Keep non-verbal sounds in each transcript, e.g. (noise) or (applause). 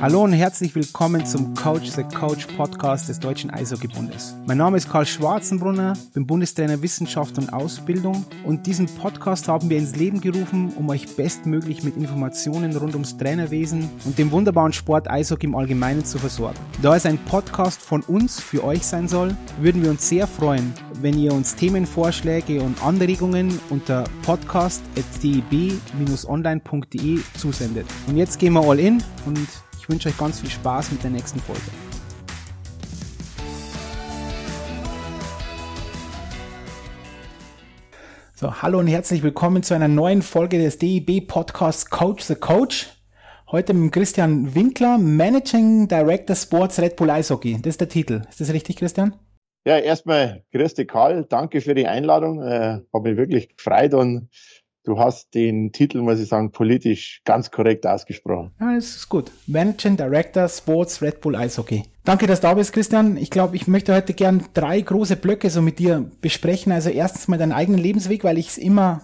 Hallo und herzlich willkommen zum Coach the Coach Podcast des Deutschen Eishockeybundes. Mein Name ist Karl Schwarzenbrunner, bin Bundestrainer Wissenschaft und Ausbildung und diesen Podcast haben wir ins Leben gerufen, um euch bestmöglich mit Informationen rund ums Trainerwesen und dem wunderbaren Sport Eishockey im Allgemeinen zu versorgen. Da es ein Podcast von uns für euch sein soll, würden wir uns sehr freuen, wenn ihr uns Themenvorschläge und Anregungen unter podcast.deb-online.de zusendet. Und jetzt gehen wir all in und ich wünsche euch ganz viel Spaß mit der nächsten Folge. So, hallo und herzlich willkommen zu einer neuen Folge des DIB Podcasts Coach the Coach. Heute mit Christian Winkler, Managing Director Sports Red Bull Eishockey. Das ist der Titel. Ist das richtig, Christian? Ja, erstmal grüß dich, Karl. Danke für die Einladung. Äh, Habe mich wirklich gefreut und Du hast den Titel, muss ich sagen, politisch ganz korrekt ausgesprochen. Ja, das ist gut. Managing Director Sports Red Bull Eishockey. Danke, dass du da bist, Christian. Ich glaube, ich möchte heute gern drei große Blöcke so mit dir besprechen. Also erstens mal deinen eigenen Lebensweg, weil ich es immer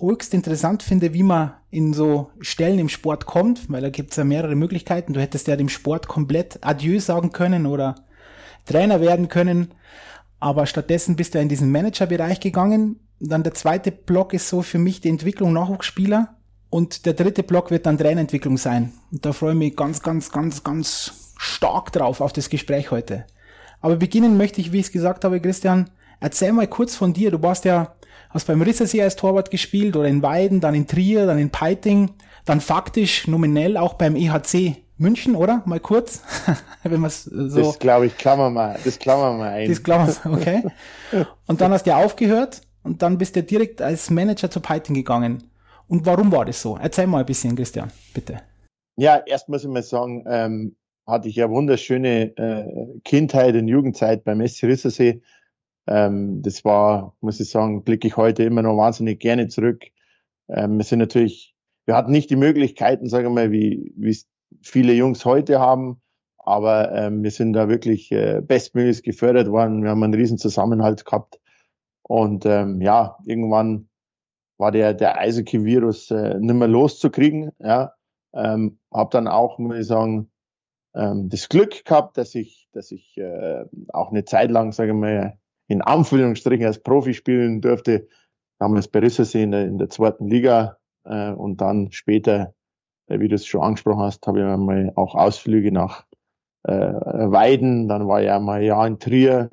höchst interessant finde, wie man in so Stellen im Sport kommt, weil da gibt es ja mehrere Möglichkeiten. Du hättest ja dem Sport komplett Adieu sagen können oder Trainer werden können, aber stattdessen bist du in diesen Managerbereich gegangen dann der zweite Block ist so für mich die Entwicklung Nachwuchsspieler. Und der dritte Block wird dann Trainerentwicklung sein. Und da freue ich mich ganz, ganz, ganz, ganz stark drauf, auf das Gespräch heute. Aber beginnen möchte ich, wie ich es gesagt habe, Christian, erzähl mal kurz von dir. Du warst ja, hast beim Rissersee als Torwart gespielt oder in Weiden, dann in Trier, dann in Peiting, dann faktisch nominell auch beim EHC München, oder? Mal kurz, (laughs) wenn man so. Das glaube ich, klammern wir, das klammern wir ein. Das klammern, okay. Und dann hast du aufgehört und dann bist du direkt als Manager zu Python gegangen. Und warum war das so? Erzähl mal ein bisschen, Christian, bitte. Ja, erst muss ich mal sagen, ähm, hatte ich ja wunderschöne äh, Kindheit und Jugendzeit beim SC Rissersee. Ähm, das war, muss ich sagen, blicke ich heute immer noch wahnsinnig gerne zurück. Ähm, wir sind natürlich, wir hatten nicht die Möglichkeiten, sagen wir mal, wie es viele Jungs heute haben, aber ähm, wir sind da wirklich äh, bestmöglichst gefördert worden. Wir haben einen riesen Zusammenhalt gehabt. Und ähm, ja, irgendwann war der, der Eishockey-Virus äh, nicht mehr loszukriegen. Ja. Ähm, habe dann auch, muss ich sagen, ähm, das Glück gehabt, dass ich, dass ich äh, auch eine Zeit lang, sage ich mal, in Anführungsstrichen als Profi spielen durfte. Damals bei Rissersee in der, in der zweiten Liga äh, und dann später, äh, wie du es schon angesprochen hast, habe ich einmal auch Ausflüge nach äh, Weiden, dann war ich einmal ein Jahr in Trier,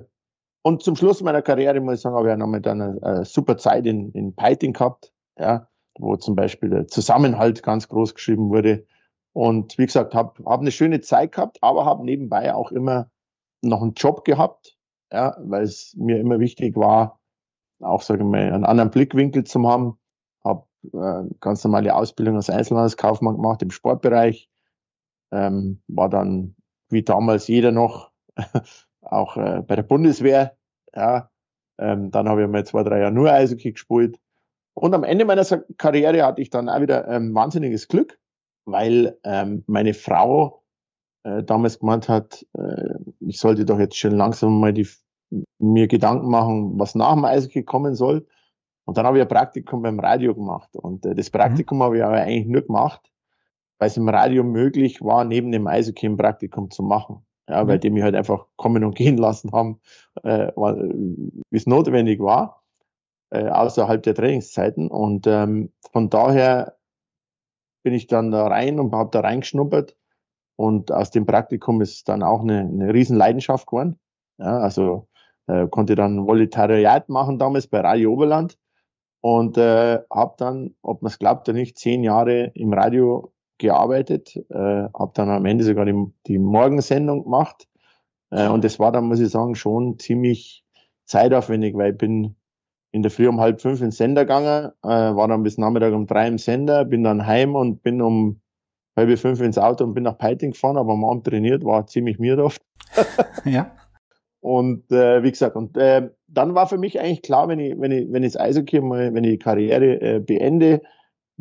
und zum Schluss meiner Karriere, muss ich sagen, habe ich nochmal dann eine, eine, super Zeit in, in Python gehabt, ja, wo zum Beispiel der Zusammenhalt ganz groß geschrieben wurde. Und wie gesagt, habe hab eine schöne Zeit gehabt, aber habe nebenbei auch immer noch einen Job gehabt, ja, weil es mir immer wichtig war, auch sage ich mal, einen anderen Blickwinkel zu haben. Habe äh, ganz normale Ausbildung als Einzelhandelskaufmann gemacht im Sportbereich. Ähm, war dann wie damals jeder noch (laughs) auch äh, bei der Bundeswehr. Ja, ähm, dann habe ich mal zwei, drei Jahre nur Eishockey gespielt. Und am Ende meiner Karriere hatte ich dann auch wieder ähm, wahnsinniges Glück, weil ähm, meine Frau äh, damals gemeint hat, äh, ich sollte doch jetzt schon langsam mal die, mir Gedanken machen, was nach dem Eishockey kommen soll. Und dann habe ich ein Praktikum beim Radio gemacht. Und äh, das mhm. Praktikum mhm. habe ich aber eigentlich nur gemacht, weil es im Radio möglich war, neben dem Eishockey ein Praktikum zu machen ja, weil die mich halt einfach kommen und (laughs) gehen lassen haben, äh, wie es notwendig war, äh, außerhalb der Trainingszeiten. Und ähm, von daher bin ich dann da rein und habe da reingeschnuppert. Und aus dem Praktikum ist dann auch eine, eine riesen Leidenschaft geworden. Ja, also äh, konnte dann Volontariat machen damals bei Radio Oberland und äh, habe dann, ob man es glaubt oder nicht, zehn Jahre im Radio gearbeitet, äh, habe dann am Ende sogar die, die Morgensendung gemacht. Äh, und das war dann, muss ich sagen, schon ziemlich zeitaufwendig, weil ich bin in der Früh um halb fünf ins Sender gegangen, äh, war dann bis Nachmittag um drei im Sender, bin dann heim und bin um halb fünf ins Auto und bin nach Peiting gefahren, aber am Abend trainiert, war ziemlich mir oft. (laughs) (laughs) ja. Und äh, wie gesagt, und äh, dann war für mich eigentlich klar, wenn ich, wenn ich, wenn ich das Eishockey mal, wenn ich die Karriere äh, beende,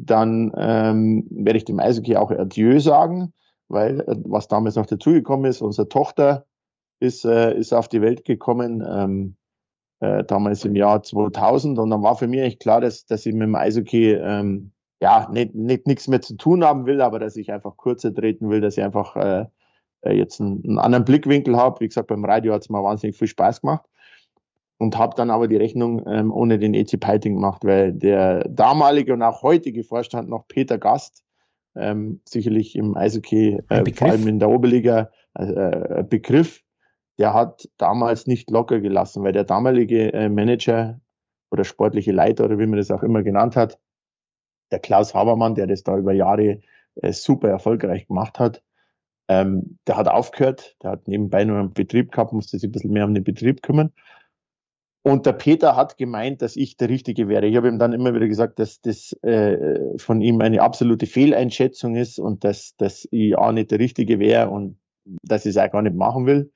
dann ähm, werde ich dem Eishockey auch Adieu sagen, weil äh, was damals noch dazugekommen ist, unsere Tochter ist, äh, ist auf die Welt gekommen, ähm, äh, damals im Jahr 2000 und dann war für mich eigentlich klar, dass, dass ich mit dem Eishockey ähm, ja, nicht, nicht nichts mehr zu tun haben will, aber dass ich einfach kürzer treten will, dass ich einfach äh, äh jetzt einen, einen anderen Blickwinkel habe. Wie gesagt, beim Radio hat es mir wahnsinnig viel Spaß gemacht und habe dann aber die Rechnung ähm, ohne den EC Piting gemacht, weil der damalige und auch heutige Vorstand noch Peter Gast, ähm, sicherlich im Eishockey, äh, vor allem in der Oberliga, äh, Begriff, der hat damals nicht locker gelassen, weil der damalige äh, Manager oder sportliche Leiter oder wie man das auch immer genannt hat, der Klaus Habermann, der das da über Jahre äh, super erfolgreich gemacht hat, ähm, der hat aufgehört, der hat nebenbei nur einen Betrieb gehabt, musste sich ein bisschen mehr um den Betrieb kümmern. Und der Peter hat gemeint, dass ich der Richtige wäre. Ich habe ihm dann immer wieder gesagt, dass das äh, von ihm eine absolute Fehleinschätzung ist und dass, dass ich auch nicht der Richtige wäre und dass ich es auch gar nicht machen will.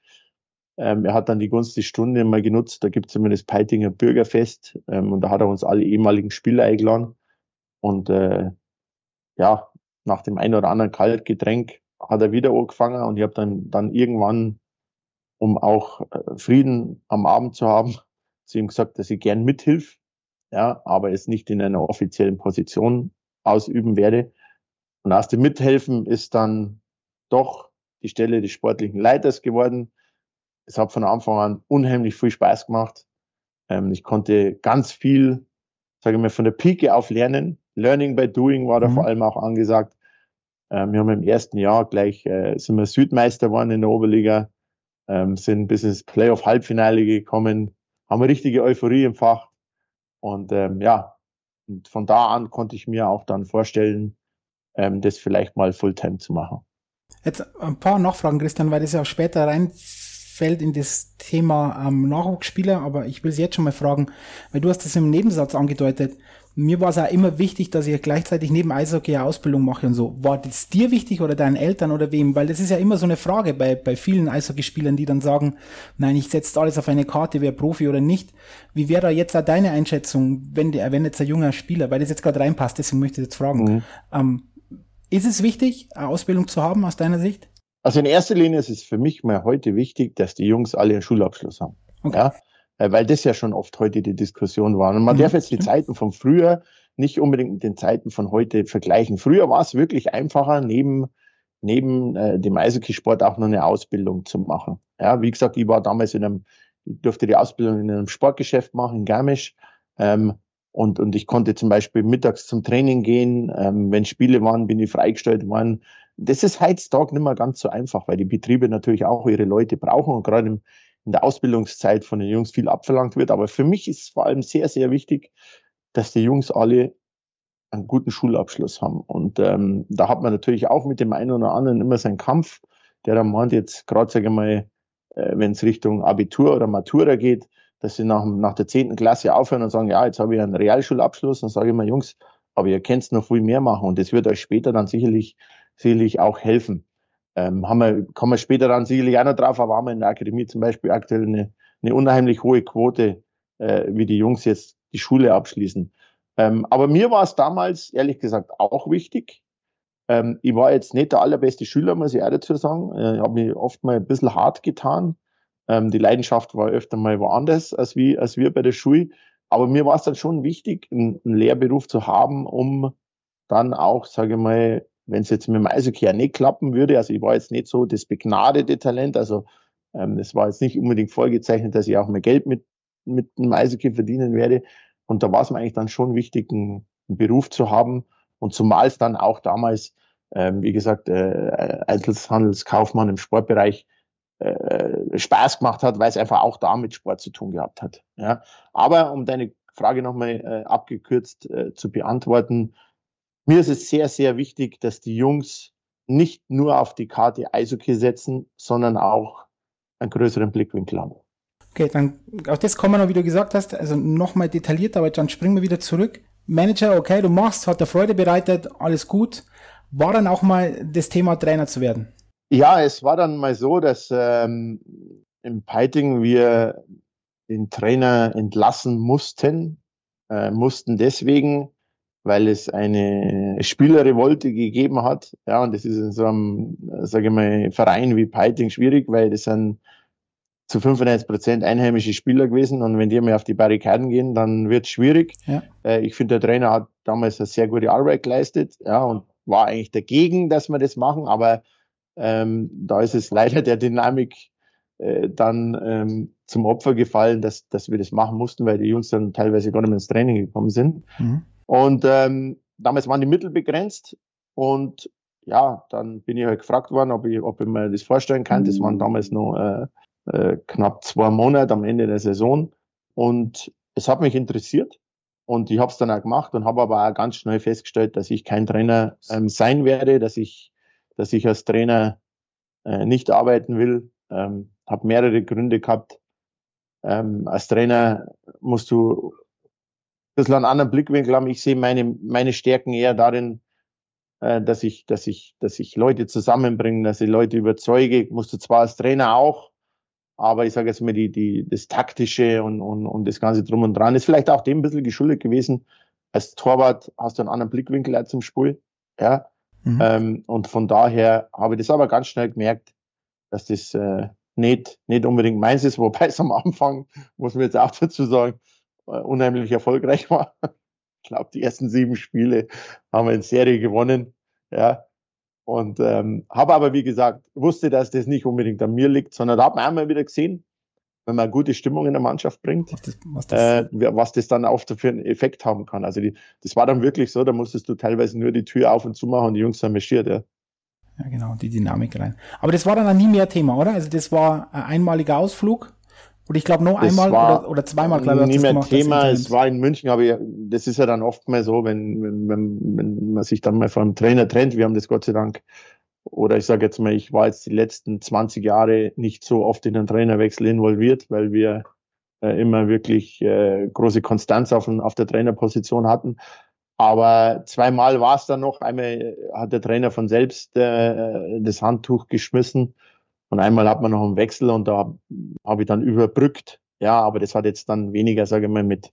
Ähm, er hat dann die Gunst die Stunde mal genutzt, da gibt es immer das Peitinger Bürgerfest ähm, und da hat er uns alle ehemaligen Spieler eingeladen. Und äh, ja, nach dem einen oder anderen Kaltgetränk hat er wieder angefangen und ich habe dann, dann irgendwann, um auch äh, Frieden am Abend zu haben, zu ihm gesagt, dass ich gern mithilf, ja, aber es nicht in einer offiziellen Position ausüben werde. Und aus dem Mithelfen ist dann doch die Stelle des sportlichen Leiters geworden. Es hat von Anfang an unheimlich viel Spaß gemacht. Ähm, ich konnte ganz viel, sage ich mal, von der Pike auf lernen. Learning by Doing war da mhm. vor allem auch angesagt. Ähm, wir haben im ersten Jahr gleich, äh, sind wir Südmeister geworden in der Oberliga, ähm, sind bis ins Playoff-Halbfinale gekommen, haben eine richtige Euphorie im Fach. Und ähm, ja, und von da an konnte ich mir auch dann vorstellen, ähm, das vielleicht mal Fulltime zu machen. Jetzt ein paar Nachfragen, Christian, weil das ja auch später reinfällt in das Thema ähm, Nachwuchsspieler, aber ich will Sie jetzt schon mal fragen, weil du hast das im Nebensatz angedeutet mir war es auch immer wichtig, dass ich gleichzeitig neben Eishockey eine Ausbildung mache und so. War das dir wichtig oder deinen Eltern oder wem? Weil das ist ja immer so eine Frage bei, bei vielen Eishockeyspielern, die dann sagen, nein, ich setze alles auf eine Karte, wer Profi oder nicht. Wie wäre da jetzt auch deine Einschätzung, wenn, der, wenn jetzt ein junger Spieler, weil das jetzt gerade reinpasst, deswegen möchte ich jetzt fragen, mhm. ähm, ist es wichtig, eine Ausbildung zu haben aus deiner Sicht? Also in erster Linie ist es für mich mal heute wichtig, dass die Jungs alle einen Schulabschluss haben. Okay. Ja? Äh, weil das ja schon oft heute die Diskussion war. Und man mhm. darf jetzt die Zeiten von früher nicht unbedingt mit den Zeiten von heute vergleichen. Früher war es wirklich einfacher, neben, neben äh, dem Eishockeysport auch noch eine Ausbildung zu machen. Ja, wie gesagt, ich war damals in einem, ich durfte die Ausbildung in einem Sportgeschäft machen, in Garmisch. Ähm, und, und ich konnte zum Beispiel mittags zum Training gehen. Ähm, wenn Spiele waren, bin ich freigestellt worden. Das ist heutzutage nicht mehr ganz so einfach, weil die Betriebe natürlich auch ihre Leute brauchen. Und gerade in der Ausbildungszeit von den Jungs viel abverlangt wird. Aber für mich ist vor allem sehr, sehr wichtig, dass die Jungs alle einen guten Schulabschluss haben. Und ähm, da hat man natürlich auch mit dem einen oder anderen immer seinen Kampf, der dann meint jetzt gerade, sage ich mal, äh, wenn es Richtung Abitur oder Matura geht, dass sie nach, nach der zehnten Klasse aufhören und sagen, ja, jetzt habe ich einen Realschulabschluss. Dann sage ich mal, Jungs, aber ihr könnt noch viel mehr machen und das wird euch später dann sicherlich, sicherlich auch helfen. Ähm, haben wir, kommen wir später dann sicherlich auch noch drauf, aber haben wir in der Akademie zum Beispiel aktuell eine, eine unheimlich hohe Quote, äh, wie die Jungs jetzt die Schule abschließen. Ähm, aber mir war es damals, ehrlich gesagt, auch wichtig. Ähm, ich war jetzt nicht der allerbeste Schüler, muss ich ehrlich dazu sagen. Äh, ich habe mich oft mal ein bisschen hart getan. Ähm, die Leidenschaft war öfter mal woanders als, wie, als wir bei der Schule. Aber mir war es dann schon wichtig, einen, einen Lehrberuf zu haben, um dann auch, sage ich mal, wenn es jetzt mit dem Eishockey nicht klappen würde, also ich war jetzt nicht so das begnadete Talent, also ähm, es war jetzt nicht unbedingt vorgezeichnet, dass ich auch mehr Geld mit, mit dem Eishockey verdienen werde. Und da war es mir eigentlich dann schon wichtig, einen, einen Beruf zu haben. Und zumal es dann auch damals, ähm, wie gesagt, äh, Einzelhandelskaufmann im Sportbereich äh, Spaß gemacht hat, weil es einfach auch da mit Sport zu tun gehabt hat. Ja. Aber um deine Frage nochmal äh, abgekürzt äh, zu beantworten, mir ist es sehr, sehr wichtig, dass die Jungs nicht nur auf die Karte Eishockey setzen, sondern auch einen größeren Blickwinkel haben. Okay, dann auf das kommen wir noch, wie du gesagt hast, also nochmal detaillierter, aber dann springen wir wieder zurück. Manager, okay, du machst, hat der Freude bereitet, alles gut. War dann auch mal das Thema Trainer zu werden? Ja, es war dann mal so, dass ähm, im Peiting wir den Trainer entlassen mussten, äh, mussten deswegen, weil es eine Spielerrevolte gegeben hat. Ja, und das ist in so einem, sage ich mal, Verein wie Peiting schwierig, weil das sind zu 95 Prozent einheimische Spieler gewesen und wenn die mal auf die Barrikaden gehen, dann wird es schwierig. Ja. Äh, ich finde, der Trainer hat damals eine sehr gute Arbeit geleistet, ja, und war eigentlich dagegen, dass wir das machen, aber ähm, da ist es leider der Dynamik äh, dann ähm, zum Opfer gefallen, dass, dass wir das machen mussten, weil die Jungs dann teilweise gar nicht mehr ins Training gekommen sind. Mhm. Und ähm, damals waren die Mittel begrenzt und ja, dann bin ich halt gefragt worden, ob ich, ob ich mir das vorstellen kann. Das waren damals noch äh, äh, knapp zwei Monate am Ende der Saison. Und es hat mich interessiert und ich habe es dann auch gemacht und habe aber auch ganz schnell festgestellt, dass ich kein Trainer ähm, sein werde, dass ich, dass ich als Trainer äh, nicht arbeiten will. Ähm, habe mehrere Gründe gehabt. Ähm, als Trainer musst du bisschen einen anderen Blickwinkel haben. Ich sehe meine, meine Stärken eher darin, äh, dass ich, dass ich, dass ich Leute zusammenbringe, dass ich Leute überzeuge. Musst du zwar als Trainer auch, aber ich sage jetzt mal, die, die, das Taktische und, und, und das Ganze drum und dran ist vielleicht auch dem ein bisschen geschuldet gewesen. Als Torwart hast du einen anderen Blickwinkel zum Spiel. Ja. Mhm. Ähm, und von daher habe ich das aber ganz schnell gemerkt, dass das äh, nicht, nicht unbedingt meins ist, wobei es am Anfang, muss man jetzt auch dazu sagen, unheimlich erfolgreich (laughs) war. Ich glaube, die ersten sieben Spiele haben wir in Serie gewonnen. Ja. Und ähm, habe aber, wie gesagt, wusste, dass das nicht unbedingt an mir liegt, sondern da hat man einmal wieder gesehen, wenn man eine gute Stimmung in der Mannschaft bringt, was das, was das, äh, was das dann auch für einen Effekt haben kann. Also die, das war dann wirklich so, da musstest du teilweise nur die Tür auf und zu machen und die Jungs haben marschiert, ja. Ja, genau, die Dynamik rein. Aber das war dann nie mehr Thema, oder? Also das war ein einmaliger Ausflug. Und ich glaube das einmal oder, oder zweimal, glaube ich, nie mehr gemacht, Thema. Es war in München, aber das ist ja dann oft mal so, wenn, wenn, wenn, wenn man sich dann mal vom Trainer trennt. Wir haben das Gott sei Dank. Oder ich sage jetzt mal, ich war jetzt die letzten 20 Jahre nicht so oft in den Trainerwechsel involviert, weil wir äh, immer wirklich äh, große Konstanz auf, auf der Trainerposition hatten. Aber zweimal war es dann noch. Einmal hat der Trainer von selbst äh, das Handtuch geschmissen und einmal hat man noch einen Wechsel und da habe ich dann überbrückt. Ja, aber das hat jetzt dann weniger, sage ich mal, mit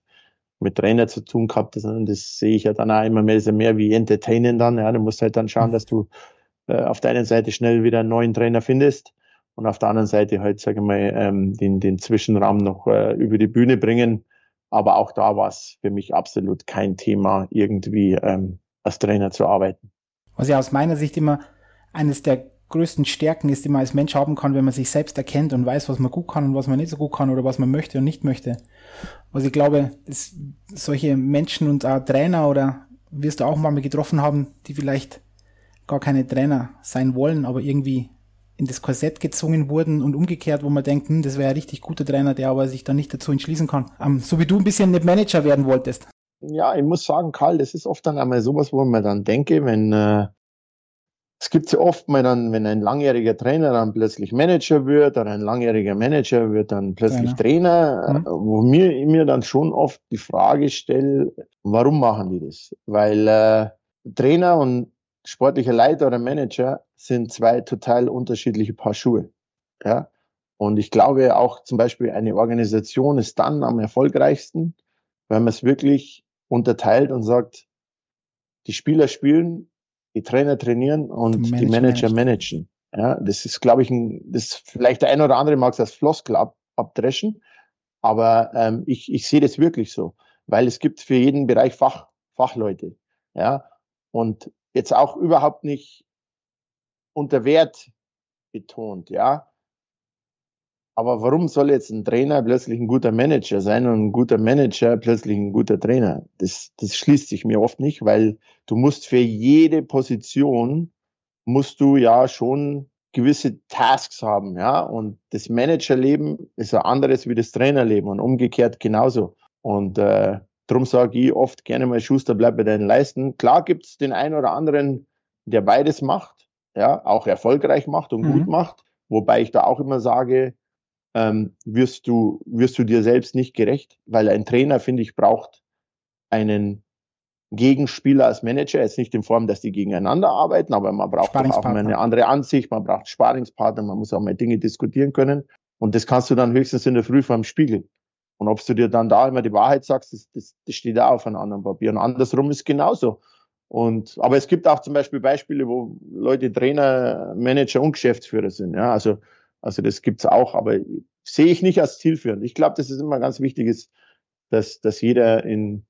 mit Trainer zu tun gehabt. Das, das sehe ich ja dann auch immer mehr, mehr wie Entertainen dann. Ja, du musst halt dann schauen, mhm. dass du äh, auf der einen Seite schnell wieder einen neuen Trainer findest und auf der anderen Seite halt, sage ich mal, ähm, den, den Zwischenraum noch äh, über die Bühne bringen aber auch da war es für mich absolut kein Thema, irgendwie ähm, als Trainer zu arbeiten. Was ja aus meiner Sicht immer eines der größten Stärken ist, die man als Mensch haben kann, wenn man sich selbst erkennt und weiß, was man gut kann und was man nicht so gut kann oder was man möchte und nicht möchte. Also ich glaube, dass solche Menschen und auch Trainer oder wirst du auch mal getroffen haben, die vielleicht gar keine Trainer sein wollen, aber irgendwie in das Korsett gezwungen wurden und umgekehrt, wo man denkt, hm, das wäre ein richtig guter Trainer, der aber sich dann nicht dazu entschließen kann. Um, so wie du ein bisschen nicht Manager werden wolltest. Ja, ich muss sagen, Karl, das ist oft dann einmal sowas, wo man dann denke, wenn äh, es gibt ja oft mal dann, wenn ein langjähriger Trainer dann plötzlich Manager wird oder ein langjähriger Manager wird dann plötzlich Trainer, Trainer mhm. wo mir, mir dann schon oft die Frage stelle, warum machen die das? Weil äh, Trainer und sportlicher Leiter oder Manager sind zwei total unterschiedliche Paar Schuhe. Ja. Und ich glaube auch zum Beispiel eine Organisation ist dann am erfolgreichsten, wenn man es wirklich unterteilt und sagt, die Spieler spielen, die Trainer trainieren und die Manager, die Manager managen. Ja, das ist, glaube ich, ein, das vielleicht der eine oder andere mag es als Floskel ab, abdreschen, aber ähm, ich, ich sehe das wirklich so, weil es gibt für jeden Bereich Fach, Fachleute. Ja, und jetzt auch überhaupt nicht unter Wert betont, ja. Aber warum soll jetzt ein Trainer plötzlich ein guter Manager sein und ein guter Manager plötzlich ein guter Trainer? Das, das schließt sich mir oft nicht, weil du musst für jede Position musst du ja schon gewisse Tasks haben, ja. Und das Managerleben ist ein anderes wie das Trainerleben und umgekehrt genauso. Und äh, darum sage ich oft gerne mal, Schuster, bleib bei deinen Leisten. Klar gibt's den einen oder anderen, der beides macht, ja, auch erfolgreich macht und mhm. gut macht. Wobei ich da auch immer sage, ähm, wirst du, wirst du dir selbst nicht gerecht, weil ein Trainer, finde ich, braucht einen Gegenspieler als Manager, jetzt nicht in Form, dass die gegeneinander arbeiten, aber man braucht auch mal eine andere Ansicht, man braucht Sparingspartner, man muss auch mal Dinge diskutieren können. Und das kannst du dann höchstens in der Früh vor dem Spiegel. Und ob du dir dann da immer die Wahrheit sagst, das, das, das steht auch auf einem anderen Papier. Und andersrum ist genauso. Und, aber es gibt auch zum Beispiel Beispiele, wo Leute Trainer, Manager und Geschäftsführer sind. Ja, also Also das gibt's auch, aber sehe ich nicht als zielführend. Ich glaube, dass es immer ganz wichtig ist, dass, dass jeder in,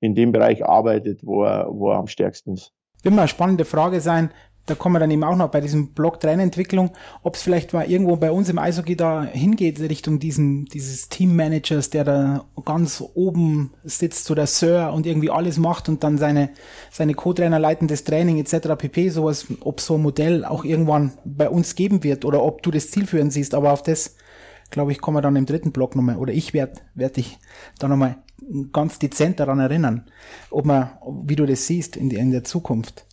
in dem Bereich arbeitet, wo er, wo er am stärksten ist. Eine spannende Frage sein, da kommen wir dann eben auch noch bei diesem Blog Trainerentwicklung, ob es vielleicht mal irgendwo bei uns im Eishockey da hingeht, Richtung diesen, dieses Teammanagers, der da ganz oben sitzt, so der Sir und irgendwie alles macht und dann seine, seine Co-Trainer leiten das Training etc. pp. Sowas, ob so ein Modell auch irgendwann bei uns geben wird oder ob du das zielführend siehst, aber auf das, glaube ich, kommen wir dann im dritten Blog nochmal, oder ich werde werd dich da nochmal ganz dezent daran erinnern, ob man, wie du das siehst in, in der Zukunft.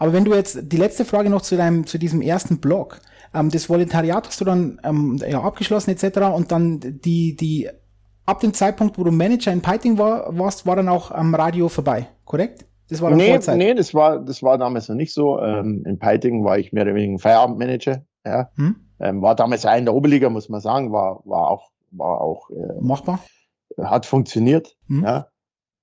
Aber wenn du jetzt die letzte Frage noch zu deinem, zu diesem ersten Blog, ähm, das Volontariat hast du dann ähm, ja, abgeschlossen etc. Und dann die, die ab dem Zeitpunkt, wo du Manager in Piting war, warst, war dann auch am Radio vorbei, korrekt? Das war dann nee. Nee, das war, das war damals noch nicht so. Ähm, in Piting war ich mehr oder weniger ein Feierabendmanager. Ja. Hm? Ähm, war damals auch in der Oberliga, muss man sagen, war, war auch, war auch äh, machbar. Hat funktioniert. Hm? Ja.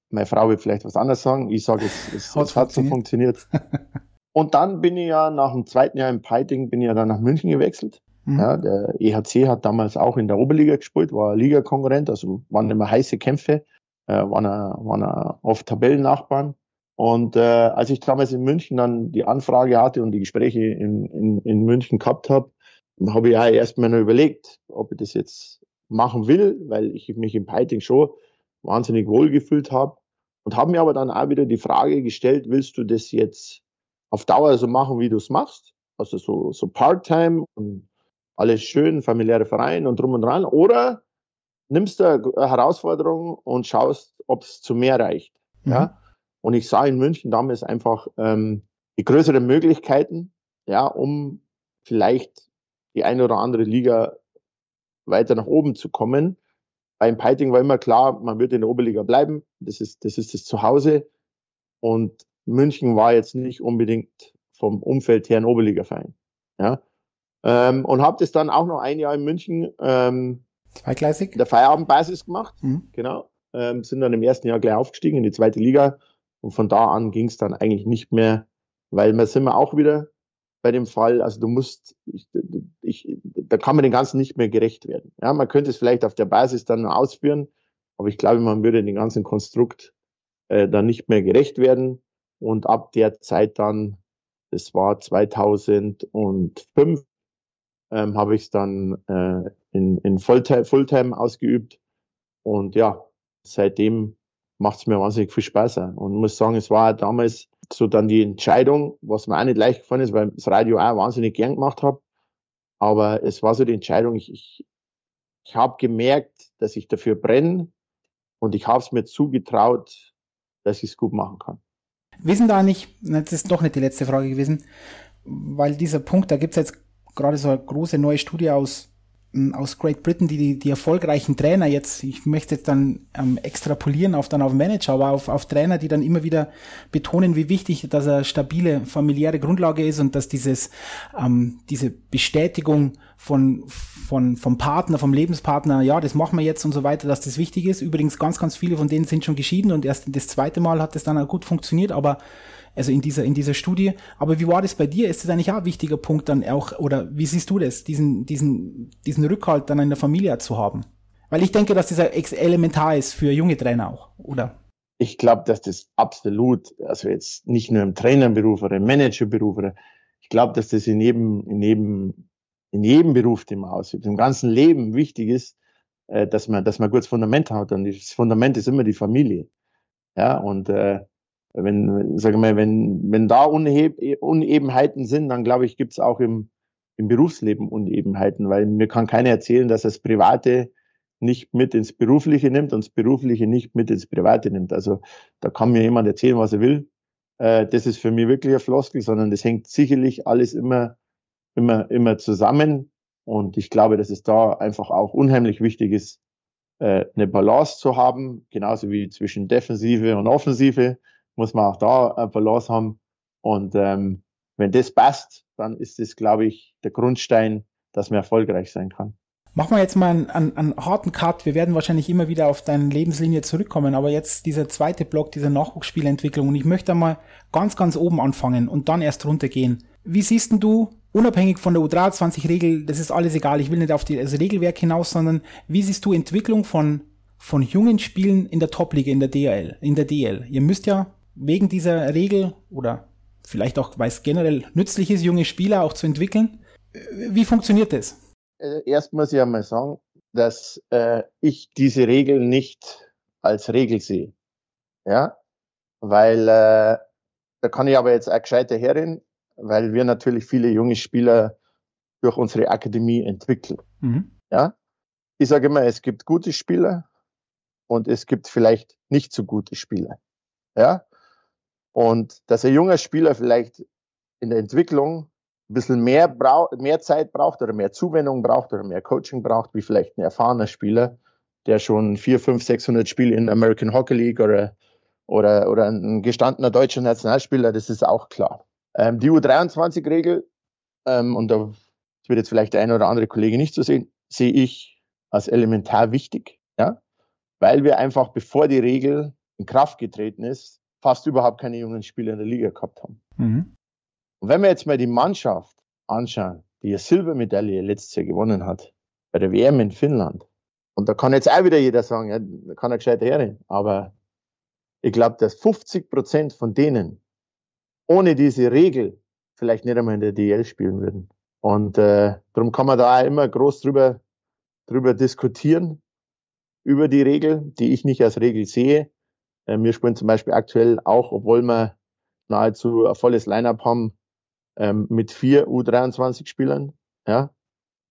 Meine Frau wird vielleicht was anderes sagen. Ich sage, es, es, es hat so funktioniert. (laughs) Und dann bin ich ja nach dem zweiten Jahr im Piting, bin ich ja dann nach München gewechselt. Mhm. Ja, der EHC hat damals auch in der Oberliga gespielt, war Ligakonkurrent, also waren immer heiße Kämpfe, äh, waren, waren oft Tabellennachbarn. Und äh, als ich damals in München dann die Anfrage hatte und die Gespräche in, in, in München gehabt habe, habe ich ja erstmal noch überlegt, ob ich das jetzt machen will, weil ich mich im Piting schon wahnsinnig wohl gefühlt habe. Und habe mir aber dann auch wieder die Frage gestellt, willst du das jetzt auf Dauer so machen, wie du es machst. Also so, so Part-Time und alles schön, familiäre Verein und drum und dran. Oder nimmst du eine Herausforderung und schaust, ob es zu mehr reicht. Mhm. Ja. Und ich sah in München damals einfach ähm, die größeren Möglichkeiten, ja, um vielleicht die eine oder andere Liga weiter nach oben zu kommen. Beim Piting war immer klar, man wird in der Oberliga bleiben. Das ist das, ist das Zuhause. Und München war jetzt nicht unbedingt vom Umfeld her ein Oberligaverein. Ja. Ähm, und habe das dann auch noch ein Jahr in München ähm, Zweigleisig? der Feierabendbasis gemacht. Mhm. Genau. Ähm, sind dann im ersten Jahr gleich aufgestiegen in die zweite Liga. Und von da an ging es dann eigentlich nicht mehr, weil wir sind wir auch wieder bei dem Fall, also du musst, ich, ich, da kann man den Ganzen nicht mehr gerecht werden. Ja, man könnte es vielleicht auf der Basis dann ausführen, aber ich glaube, man würde dem ganzen Konstrukt äh, dann nicht mehr gerecht werden. Und ab der Zeit dann, das war 2005, ähm, habe ich es dann äh, in, in Fulltime, Fulltime ausgeübt. Und ja, seitdem macht es mir wahnsinnig viel Spaß. Und muss sagen, es war damals so dann die Entscheidung, was mir auch nicht leicht gefallen ist, weil das Radio auch wahnsinnig gern gemacht habe. Aber es war so die Entscheidung, ich, ich, ich habe gemerkt, dass ich dafür brenne und ich habe es mir zugetraut, dass ich es gut machen kann. Wissen da nicht, das ist doch nicht die letzte Frage gewesen, weil dieser Punkt, da gibt es jetzt gerade so eine große neue Studie aus, aus Great Britain, die, die die erfolgreichen Trainer jetzt, ich möchte jetzt dann ähm, extrapolieren auf dann auf Manager, aber auf, auf Trainer, die dann immer wieder betonen, wie wichtig, dass eine stabile familiäre Grundlage ist und dass dieses, ähm, diese Bestätigung von, von, vom Partner, vom Lebenspartner, ja, das machen wir jetzt und so weiter, dass das wichtig ist. Übrigens, ganz, ganz viele von denen sind schon geschieden und erst das zweite Mal hat das dann auch gut funktioniert, aber also in dieser, in dieser Studie. Aber wie war das bei dir? Ist das eigentlich auch ein wichtiger Punkt dann auch, oder wie siehst du das, diesen, diesen, diesen Rückhalt dann in der Familie zu haben? Weil ich denke, dass das elementar ist für junge Trainer auch, oder? Ich glaube, dass das absolut, also jetzt nicht nur im Trainerberuf oder im Managerberuf, oder ich glaube, dass das in jedem, in jedem in jedem Beruf, den man ausübt, im ganzen Leben wichtig ist, äh, dass man, dass man gutes Fundament hat. Und das Fundament ist immer die Familie. Ja, und äh, wenn, sag mal, wenn, wenn da Unebenheiten sind, dann glaube ich, gibt es auch im, im Berufsleben Unebenheiten, weil mir kann keiner erzählen, dass das Private nicht mit ins Berufliche nimmt und das Berufliche nicht mit ins Private nimmt. Also da kann mir jemand erzählen, was er will. Äh, das ist für mich wirklich ein Floskel, sondern das hängt sicherlich alles immer immer, immer zusammen. Und ich glaube, dass es da einfach auch unheimlich wichtig ist, äh, eine Balance zu haben, genauso wie zwischen Defensive und Offensive muss man auch da eine Balance haben. Und ähm, wenn das passt, dann ist es, glaube ich, der Grundstein, dass man erfolgreich sein kann. Machen wir jetzt mal einen, einen, einen, harten Cut. Wir werden wahrscheinlich immer wieder auf deine Lebenslinie zurückkommen, aber jetzt dieser zweite Block, diese Nachwuchsspielentwicklung. Und ich möchte mal ganz, ganz oben anfangen und dann erst runtergehen. Wie siehst du unabhängig von der U23-Regel, das ist alles egal, ich will nicht auf das also Regelwerk hinaus, sondern wie siehst du Entwicklung von, von jungen Spielen in der Top-Liga, in der DL, in der DL? Ihr müsst ja wegen dieser Regel oder vielleicht auch, weil es generell nützlich ist, junge Spieler auch zu entwickeln. Wie funktioniert das? Äh, erst muss ich einmal sagen, dass äh, ich diese Regel nicht als Regel sehe. Ja, weil äh, da kann ich aber jetzt auch gescheiter herin, weil wir natürlich viele junge Spieler durch unsere Akademie entwickeln. Mhm. Ja, ich sage immer, es gibt gute Spieler und es gibt vielleicht nicht so gute Spieler. Ja, und dass ein junger Spieler vielleicht in der Entwicklung ein bisschen mehr, braucht, mehr Zeit braucht oder mehr Zuwendung braucht oder mehr Coaching braucht, wie vielleicht ein erfahrener Spieler, der schon 4, 5, 600 Spiele in der American Hockey League oder, oder, oder ein gestandener deutscher Nationalspieler, das ist auch klar. Ähm, die U23-Regel, ähm, und da wird jetzt vielleicht der eine oder andere Kollege nicht so sehen, sehe ich als elementar wichtig, ja, weil wir einfach, bevor die Regel in Kraft getreten ist, fast überhaupt keine jungen Spieler in der Liga gehabt haben. Mhm. Und wenn wir jetzt mal die Mannschaft anschauen, die eine Silbermedaille letztes Jahr gewonnen hat, bei der WM in Finnland, und da kann jetzt auch wieder jeder sagen, ja, da kann er gescheit herren, aber ich glaube, dass 50 Prozent von denen ohne diese Regel vielleicht nicht einmal in der DL spielen würden. Und äh, darum kann man da auch immer groß drüber, drüber diskutieren, über die Regel, die ich nicht als Regel sehe. Äh, wir spielen zum Beispiel aktuell auch, obwohl wir nahezu ein volles Line-up haben, ähm, mit vier U23-Spielern. Ja?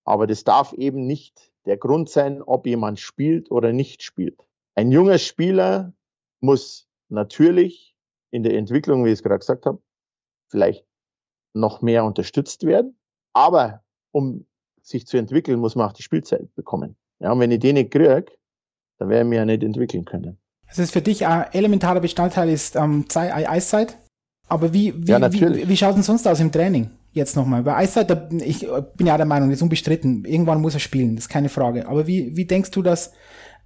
Aber das darf eben nicht der Grund sein, ob jemand spielt oder nicht spielt. Ein junger Spieler muss natürlich in der Entwicklung, wie ich es gerade gesagt habe, vielleicht noch mehr unterstützt werden. Aber um sich zu entwickeln, muss man auch die Spielzeit bekommen. Ja, und wenn ich den nicht kriege, dann werden wir ja nicht entwickeln können. Das ist für dich ein elementarer Bestandteil ist ähm, Eiszeit. Aber wie, wie, ja, wie, wie schaut es sonst aus im Training? Jetzt nochmal. Bei Eiszeit, ich bin ja der Meinung, das ist unbestritten. Irgendwann muss er spielen, das ist keine Frage. Aber wie, wie denkst du, dass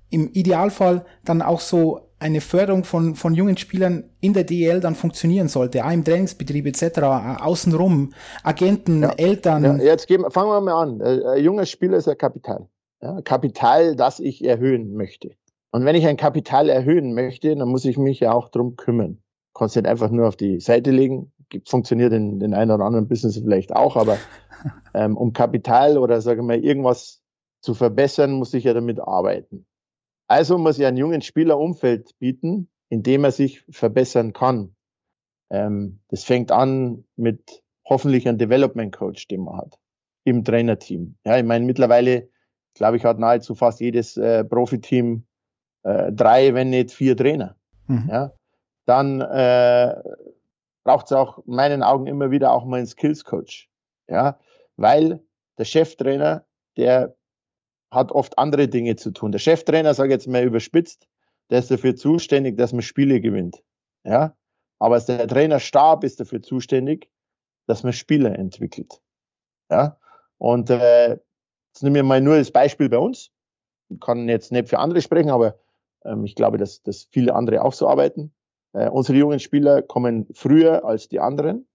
im Idealfall dann auch so eine Förderung von, von jungen Spielern in der DL dann funktionieren sollte, auch im Trainingsbetrieb etc., außenrum, Agenten, ja. Eltern. Ja, jetzt geben, fangen wir mal an. Ein junger Spieler ist ein Kapital. Ja, Kapital, das ich erhöhen möchte. Und wenn ich ein Kapital erhöhen möchte, dann muss ich mich ja auch drum kümmern. Kannst nicht einfach nur auf die Seite legen. Funktioniert in den einen oder anderen Business vielleicht auch, aber (laughs) ähm, um Kapital oder sagen wir irgendwas zu verbessern, muss ich ja damit arbeiten. Also muss ich einen jungen Spieler Umfeld bieten, in dem er sich verbessern kann. Ähm, das fängt an mit hoffentlich einem Development Coach, den man hat im Trainerteam. Ja, ich meine, mittlerweile, glaube ich, hat nahezu fast jedes äh, Profiteam äh, drei, wenn nicht vier Trainer. Mhm. Ja, dann äh, braucht es auch in meinen Augen immer wieder auch mal einen Skills Coach. Ja, weil der Cheftrainer, der hat oft andere Dinge zu tun. Der Cheftrainer, sage ich jetzt mal überspitzt, der ist dafür zuständig, dass man Spiele gewinnt. Ja, aber der Trainerstab ist dafür zuständig, dass man Spieler entwickelt. Ja, und äh, jetzt nehmen wir mal nur das Beispiel bei uns. Ich kann jetzt nicht für andere sprechen, aber ähm, ich glaube, dass, dass viele andere auch so arbeiten. Äh, unsere jungen Spieler kommen früher als die anderen,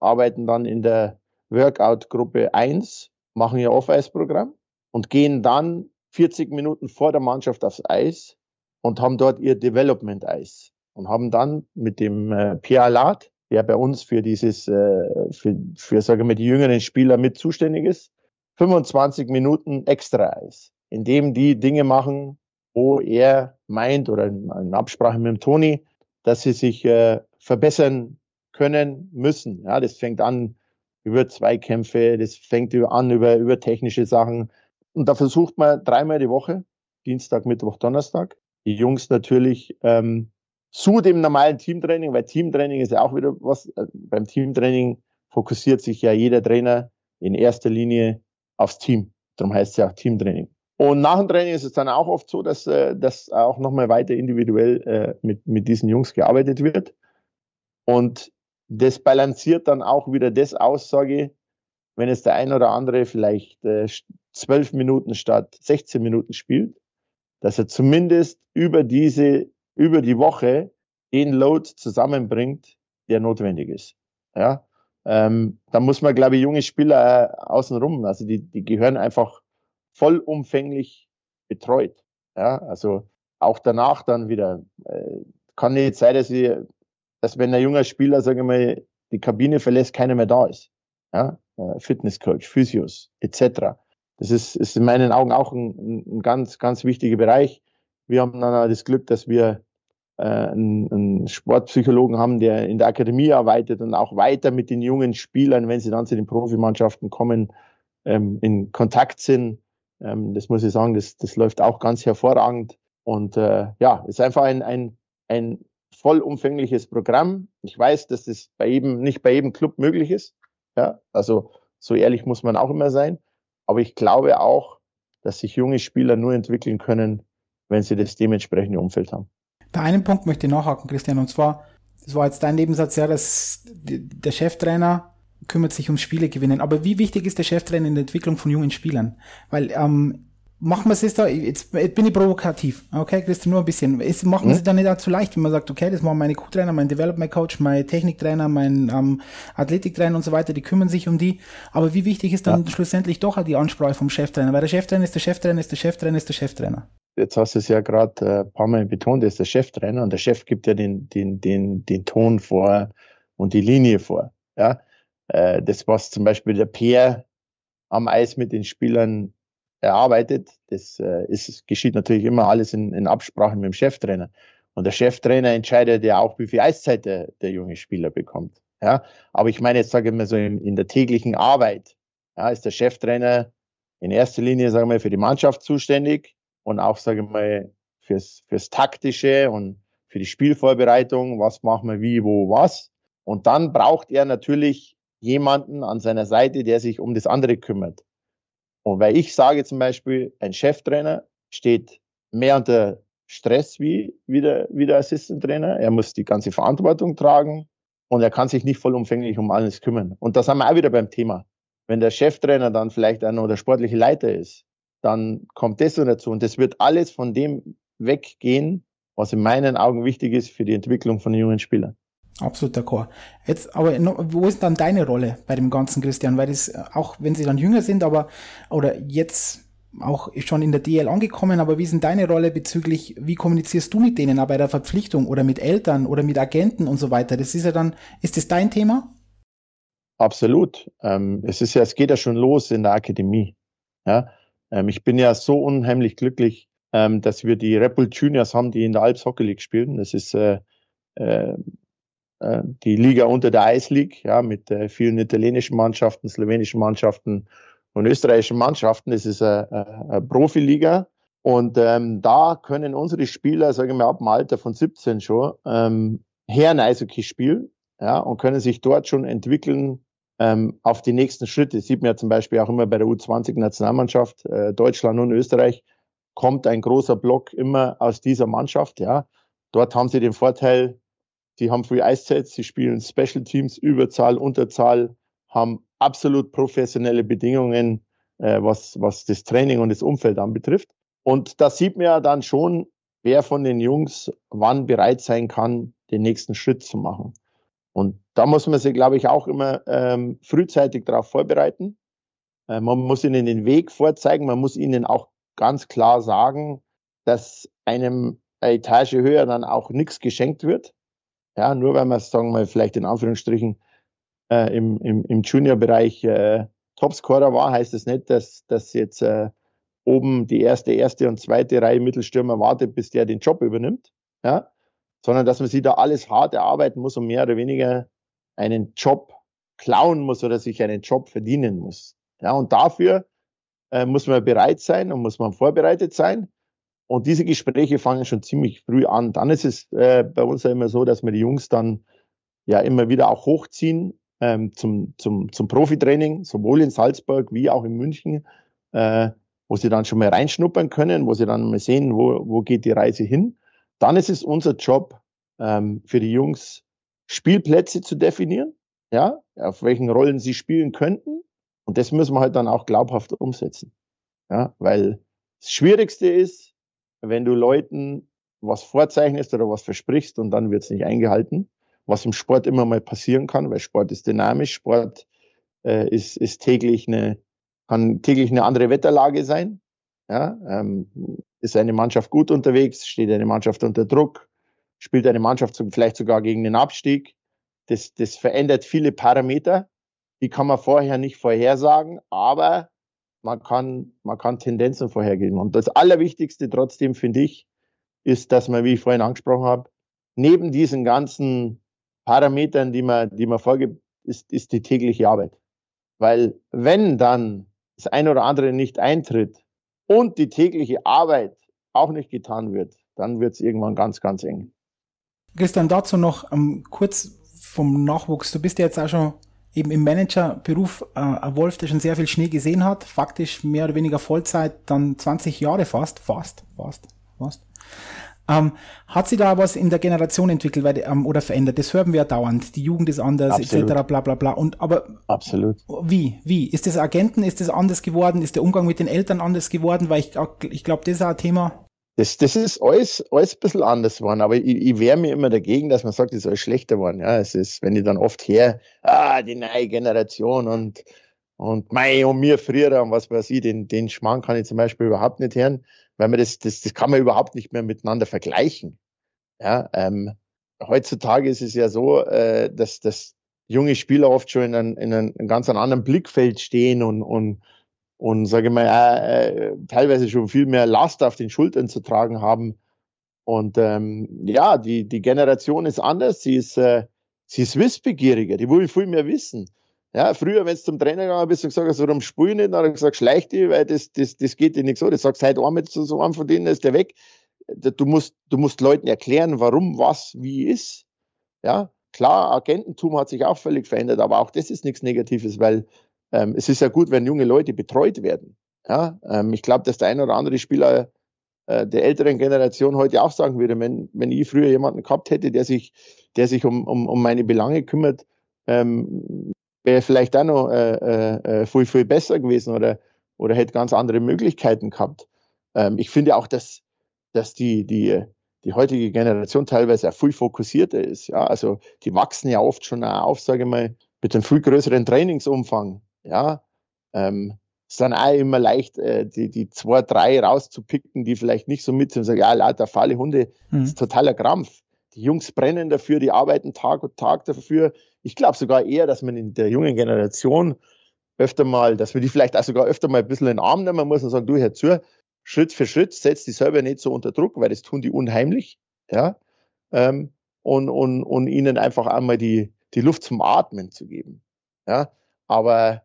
arbeiten dann in der Workout-Gruppe 1, machen ihr Off-Ice-Programm und gehen dann 40 Minuten vor der Mannschaft aufs Eis und haben dort ihr Development-Eis und haben dann mit dem äh, Pierre Lat, der bei uns für dieses, äh, für, für sagen wir, die jüngeren Spieler mit zuständig ist, 25 Minuten extra Eis, in dem die Dinge machen, wo er meint oder in, Absprache mit dem Toni, dass sie sich äh, verbessern können müssen. Ja, das fängt an über Zweikämpfe, das fängt an über, über technische Sachen. Und da versucht man dreimal die Woche, Dienstag, Mittwoch, Donnerstag, die Jungs natürlich ähm, zu dem normalen Teamtraining, weil Teamtraining ist ja auch wieder was, äh, beim Teamtraining fokussiert sich ja jeder Trainer in erster Linie aufs Team. Darum heißt es ja auch Teamtraining. Und nach dem Training ist es dann auch oft so, dass, äh, dass auch nochmal weiter individuell äh, mit, mit diesen Jungs gearbeitet wird. Und das balanciert dann auch wieder das Aussage, wenn es der ein oder andere vielleicht äh, zwölf Minuten statt 16 Minuten spielt, dass er zumindest über diese, über die Woche den Load zusammenbringt, der notwendig ist. Ja. ähm, da muss man, glaube ich, junge Spieler äh, außenrum, also die, die gehören einfach vollumfänglich betreut. Ja, also auch danach dann wieder. Äh, kann nicht sein, dass, ich, dass wenn ein junger Spieler, sage ich mal, die Kabine verlässt, keiner mehr da ist. Ja, äh, Fitnesscoach, Physios etc. Das ist, ist in meinen Augen auch ein, ein ganz, ganz wichtiger Bereich. Wir haben dann das Glück, dass wir äh, einen, einen Sportpsychologen haben, der in der Akademie arbeitet und auch weiter mit den jungen Spielern, wenn sie dann zu den Profimannschaften kommen, ähm, in Kontakt sind. Ähm, das muss ich sagen, das, das läuft auch ganz hervorragend. Und äh, ja, ist einfach ein, ein, ein vollumfängliches Programm. Ich weiß, dass das bei jedem, nicht bei jedem Club möglich ist. Ja, also so ehrlich muss man auch immer sein. Aber ich glaube auch, dass sich junge Spieler nur entwickeln können, wenn sie das dementsprechende Umfeld haben. Bei einem Punkt möchte ich nachhaken, Christian, und zwar, das war jetzt dein Nebensatz, ja, dass der Cheftrainer kümmert sich ums Spiele gewinnen. Aber wie wichtig ist der Cheftrainer in der Entwicklung von jungen Spielern? Weil ähm, machen wir es jetzt da, jetzt, jetzt bin ich provokativ, okay, Christian, nur ein bisschen. Ist, machen wir es hm? dann nicht auch zu leicht, wenn man sagt, okay, das machen meine Co-Trainer, mein Development Coach, mein Techniktrainer, mein ähm, Athletiktrainer und so weiter, die kümmern sich um die. Aber wie wichtig ist dann ja. schlussendlich doch die Ansprache vom Cheftrainer? Weil der Cheftrainer ist der Cheftrainer, ist der Cheftrainer, ist der Cheftrainer. Jetzt hast du es ja gerade äh, ein paar Mal betont, der ist der Cheftrainer und der Chef gibt ja den, den, den, den Ton vor und die Linie vor. Ja, äh, das, was zum Beispiel der Peer am Eis mit den Spielern erarbeitet. Das äh, ist, geschieht natürlich immer alles in, in Absprache mit dem Cheftrainer. Und der Cheftrainer entscheidet ja auch, wie viel Eiszeit der, der junge Spieler bekommt. Ja, aber ich meine jetzt sage ich mal so in, in der täglichen Arbeit, ja, ist der Cheftrainer in erster Linie, sagen wir, für die Mannschaft zuständig und auch, sage ich mal, fürs, fürs taktische und für die Spielvorbereitung, was machen wir wie, wo, was. Und dann braucht er natürlich jemanden an seiner Seite, der sich um das andere kümmert. Und weil ich sage zum Beispiel, ein Cheftrainer steht mehr unter Stress wie, wie der, wie der Assistant. Er muss die ganze Verantwortung tragen und er kann sich nicht vollumfänglich um alles kümmern. Und da sind wir auch wieder beim Thema. Wenn der Cheftrainer dann vielleicht auch noch der sportliche Leiter ist, dann kommt das noch dazu. Und das wird alles von dem weggehen, was in meinen Augen wichtig ist für die Entwicklung von jungen Spielern. Absolut d'accord. Jetzt, aber wo ist dann deine Rolle bei dem ganzen Christian? Weil das, auch wenn sie dann jünger sind, aber, oder jetzt auch schon in der DL angekommen, aber wie ist denn deine Rolle bezüglich, wie kommunizierst du mit denen, auch bei der Verpflichtung oder mit Eltern oder mit Agenten und so weiter? Das ist ja dann, ist das dein Thema? Absolut. Ähm, es ist ja, es geht ja schon los in der Akademie. Ja, ähm, ich bin ja so unheimlich glücklich, ähm, dass wir die Red Bull Juniors haben, die in der Alps Hockey League spielen. Das ist äh, äh, äh, die Liga unter der Ice League, ja, mit äh, vielen italienischen Mannschaften, slowenischen Mannschaften und österreichischen Mannschaften. Das ist eine, eine Profiliga. Und ähm, da können unsere Spieler, sagen wir ab dem Alter von 17 schon, ähm, Herren Eishockey spielen, ja, und können sich dort schon entwickeln ähm, auf die nächsten Schritte. Sieht man ja zum Beispiel auch immer bei der U20-Nationalmannschaft, äh, Deutschland und Österreich, kommt ein großer Block immer aus dieser Mannschaft, ja. Dort haben sie den Vorteil, die haben viel Eiszeit, sie spielen Special Teams, Überzahl, Unterzahl, haben absolut professionelle Bedingungen, äh, was, was das Training und das Umfeld anbetrifft. Und da sieht man ja dann schon, wer von den Jungs wann bereit sein kann, den nächsten Schritt zu machen. Und da muss man sich, glaube ich, auch immer ähm, frühzeitig darauf vorbereiten. Äh, man muss ihnen den Weg vorzeigen, man muss ihnen auch ganz klar sagen, dass einem eine Etage höher dann auch nichts geschenkt wird. Ja, nur weil man, sagen wir vielleicht in Anführungsstrichen äh, im, im, im Junior-Bereich äh, Topscorer war, heißt das nicht, dass, dass jetzt äh, oben die erste, erste und zweite Reihe Mittelstürmer wartet, bis der den Job übernimmt. Ja, sondern dass man sich da alles hart erarbeiten muss und mehr oder weniger einen Job klauen muss oder sich einen Job verdienen muss. Ja, und dafür äh, muss man bereit sein und muss man vorbereitet sein. Und diese Gespräche fangen schon ziemlich früh an. Dann ist es äh, bei uns ja immer so, dass wir die Jungs dann ja immer wieder auch hochziehen ähm, zum, zum, zum Profitraining, sowohl in Salzburg wie auch in München, äh, wo sie dann schon mal reinschnuppern können, wo sie dann mal sehen, wo, wo geht die Reise hin. Dann ist es unser Job, ähm, für die Jungs Spielplätze zu definieren, ja, auf welchen Rollen sie spielen könnten. Und das müssen wir halt dann auch glaubhaft umsetzen. Ja, weil das Schwierigste ist, wenn du Leuten was vorzeichnest oder was versprichst und dann wird es nicht eingehalten. was im Sport immer mal passieren kann, weil Sport ist dynamisch, Sport äh, ist, ist täglich eine, kann täglich eine andere Wetterlage sein. Ja, ähm, ist eine Mannschaft gut unterwegs, steht eine Mannschaft unter Druck, spielt eine Mannschaft vielleicht sogar gegen den Abstieg. Das, das verändert viele Parameter. Die kann man vorher nicht vorhersagen, aber man kann, man kann Tendenzen vorhergeben. Und das Allerwichtigste trotzdem finde ich, ist, dass man, wie ich vorhin angesprochen habe, neben diesen ganzen Parametern, die man, die man vorgibt, ist, ist die tägliche Arbeit. Weil wenn dann das eine oder andere nicht eintritt und die tägliche Arbeit auch nicht getan wird, dann wird es irgendwann ganz, ganz eng. Christian, dazu noch ähm, kurz vom Nachwuchs. Du bist ja jetzt auch schon eben im Managerberuf äh, ein Wolf, der schon sehr viel Schnee gesehen hat, faktisch mehr oder weniger Vollzeit, dann 20 Jahre fast, fast, fast, fast. Ähm, hat sich da was in der Generation entwickelt weil, ähm, oder verändert? Das hören wir ja dauernd. Die Jugend ist anders, Absolut. etc. bla bla bla. Und aber Absolut. Wie? Wie? Ist das Agenten, ist das anders geworden? Ist der Umgang mit den Eltern anders geworden? Weil ich, ich glaube, das ist auch ein Thema. Das, das ist alles, alles ein bisschen anders geworden, aber ich, ich wehre mir immer dagegen, dass man sagt, es ist alles schlechter geworden. Ja, es ist, wenn ich dann oft her, ah, die neue Generation und, und mei und mir früher und was weiß ich, den, den Schmarrn kann ich zum Beispiel überhaupt nicht hören weil man das, das, das kann man überhaupt nicht mehr miteinander vergleichen. Ja, ähm, heutzutage ist es ja so, äh, dass, dass junge Spieler oft schon in, einem, in einem ganz anderen Blickfeld stehen und, und, und sage mal, äh, äh, teilweise schon viel mehr Last auf den Schultern zu tragen haben. Und ähm, ja, die, die Generation ist anders, sie ist, äh, sie ist wissbegieriger, die will viel mehr wissen. Ja, früher, wenn du zum Trainer gegangen bist und gesagt hast, warum spiel nicht, dann hat er gesagt, schleich dich, weil das, das, das geht dir nicht so. Das sagst heute einmal zu so einem von denen, ist der weg. Du musst, du musst Leuten erklären, warum was wie ist. Ja, klar, Agententum hat sich auch völlig verändert, aber auch das ist nichts Negatives, weil ähm, es ist ja gut, wenn junge Leute betreut werden. Ja, ähm, ich glaube, dass der ein oder andere Spieler äh, der älteren Generation heute auch sagen würde, wenn, wenn ich früher jemanden gehabt hätte, der sich, der sich um, um, um meine Belange kümmert, ähm, wäre vielleicht auch noch äh, äh, äh, viel, viel besser gewesen oder, oder hätte ganz andere Möglichkeiten gehabt. Ähm, ich finde auch, dass, dass die, die, die heutige Generation teilweise auch viel fokussierter ist. Ja, also die wachsen ja oft schon auf, sage ich mal, mit einem viel größeren Trainingsumfang. Ja, ähm, ist dann auch immer leicht, äh, die, die zwei, drei rauszupicken, die vielleicht nicht so mit sind und sagen, ja, lauter fahle Hunde, mhm. ist totaler Krampf. Die Jungs brennen dafür, die arbeiten Tag und Tag dafür. Ich glaube sogar eher, dass man in der jungen Generation öfter mal, dass wir die vielleicht auch sogar öfter mal ein bisschen in den Arm nehmen muss und sagen, du, hör zu, Schritt für Schritt, setz die selber nicht so unter Druck, weil das tun die unheimlich, ja, ähm, und, und, und ihnen einfach einmal die, die Luft zum Atmen zu geben, ja, aber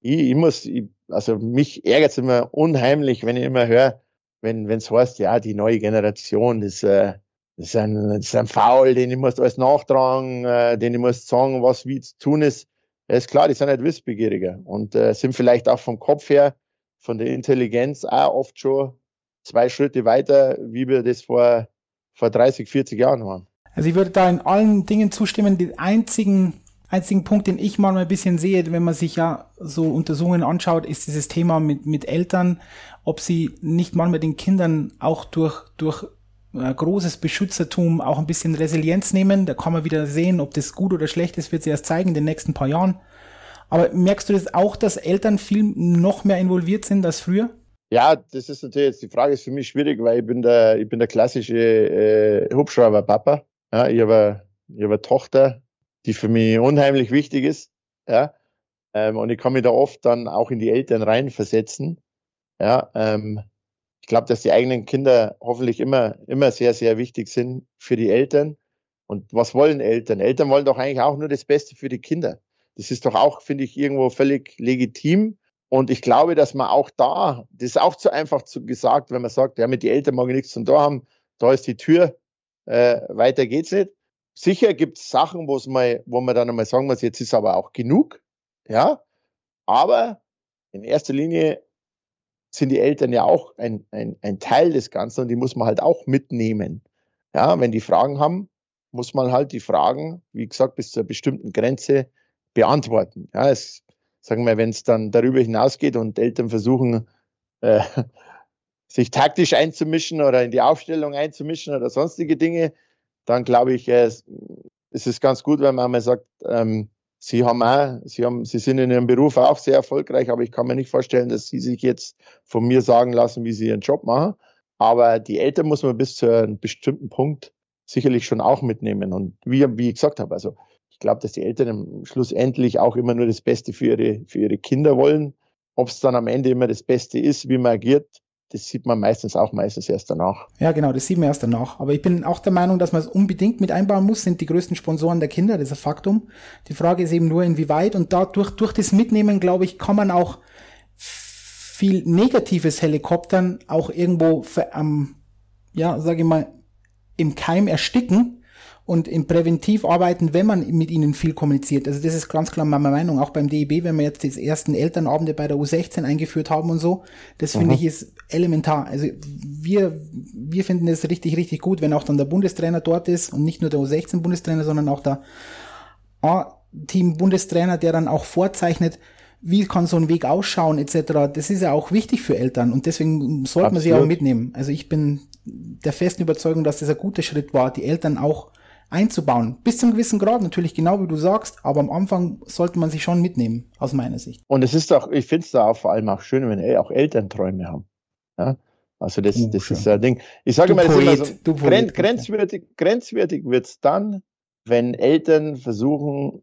ich, ich muss, ich, also mich ärgert es immer unheimlich, wenn ich immer höre, wenn es heißt, ja, die neue Generation, das, äh, ist ein, das ist ein Foul, den ich muss alles nachtragen, äh, den ich muss sagen, was wie zu tun ist. Ja, ist klar, die sind halt wissbegieriger und äh, sind vielleicht auch vom Kopf her, von der Intelligenz auch oft schon zwei Schritte weiter, wie wir das vor, vor 30, 40 Jahren waren. Also ich würde da in allen Dingen zustimmen. Den einzigen, einzigen Punkt, den ich mal ein bisschen sehe, wenn man sich ja so Untersuchungen anschaut, ist dieses Thema mit, mit Eltern, ob sie nicht manchmal den Kindern auch durch, durch äh, großes Beschützertum auch ein bisschen Resilienz nehmen. Da kann man wieder sehen, ob das gut oder schlecht ist, wird sich erst zeigen in den nächsten paar Jahren. Aber merkst du das auch, dass Eltern viel noch mehr involviert sind als früher? Ja, das ist natürlich jetzt die Frage ist für mich schwierig, weil ich bin der ich bin der klassische äh, Hubschrauber Papa. Ja, ich habe ich habe eine Tochter, die für mich unheimlich wichtig ist. Ja, ähm, und ich kann mich da oft dann auch in die Eltern reinversetzen. Ja, ähm, glaube, dass die eigenen Kinder hoffentlich immer, immer sehr, sehr wichtig sind für die Eltern. Und was wollen Eltern? Eltern wollen doch eigentlich auch nur das Beste für die Kinder. Das ist doch auch, finde ich, irgendwo völlig legitim. Und ich glaube, dass man auch da, das ist auch zu einfach zu gesagt, wenn man sagt, ja, mit den Eltern mag ich nichts zu tun haben, da ist die Tür, äh, weiter geht's nicht. Sicher gibt es Sachen, wo's mal, wo man dann einmal sagen muss, jetzt ist aber auch genug. Ja, aber in erster Linie sind die Eltern ja auch ein, ein, ein Teil des Ganzen und die muss man halt auch mitnehmen. Ja, wenn die Fragen haben, muss man halt die Fragen, wie gesagt, bis zu einer bestimmten Grenze beantworten. Ja, es, sagen wir, wenn es dann darüber hinausgeht und Eltern versuchen, äh, (laughs) sich taktisch einzumischen oder in die Aufstellung einzumischen oder sonstige Dinge, dann glaube ich, äh, es ist ganz gut, wenn man einmal sagt, ähm, Sie haben auch, Sie haben, Sie sind in Ihrem Beruf auch sehr erfolgreich, aber ich kann mir nicht vorstellen, dass Sie sich jetzt von mir sagen lassen, wie Sie Ihren Job machen. Aber die Eltern muss man bis zu einem bestimmten Punkt sicherlich schon auch mitnehmen. Und wie, wie ich gesagt habe, also ich glaube, dass die Eltern schlussendlich auch immer nur das Beste für ihre, für ihre Kinder wollen. Ob es dann am Ende immer das Beste ist, wie man agiert, das sieht man meistens auch meistens erst danach. Ja, genau, das sieht man erst danach. Aber ich bin auch der Meinung, dass man es unbedingt mit einbauen muss, sind die größten Sponsoren der Kinder, das ist ein Faktum. Die Frage ist eben nur, inwieweit und dadurch, durch das Mitnehmen, glaube ich, kann man auch viel negatives Helikoptern auch irgendwo, ähm, ja, sage ich mal, im Keim ersticken, und im Präventiv arbeiten, wenn man mit ihnen viel kommuniziert. Also das ist ganz klar meine Meinung. Auch beim DEB, wenn wir jetzt die ersten Elternabende bei der U16 eingeführt haben und so, das finde ich ist elementar. Also wir, wir finden es richtig, richtig gut, wenn auch dann der Bundestrainer dort ist und nicht nur der U16 Bundestrainer, sondern auch der A-Team Bundestrainer, der dann auch vorzeichnet, wie kann so ein Weg ausschauen etc. Das ist ja auch wichtig für Eltern und deswegen sollte man sie auch mitnehmen. Also ich bin der festen Überzeugung, dass das ein guter Schritt war, die Eltern auch einzubauen. Bis zum gewissen Grad natürlich, genau wie du sagst, aber am Anfang sollte man sich schon mitnehmen, aus meiner Sicht. Und es ist doch, ich finde es da auch vor allem auch schön, wenn auch Eltern Träume haben. Ja? Also das, uh, das schön. ist ein Ding. Ich sage das ist immer so, Poet, grenzwertig, grenzwertig wird es dann, wenn Eltern versuchen,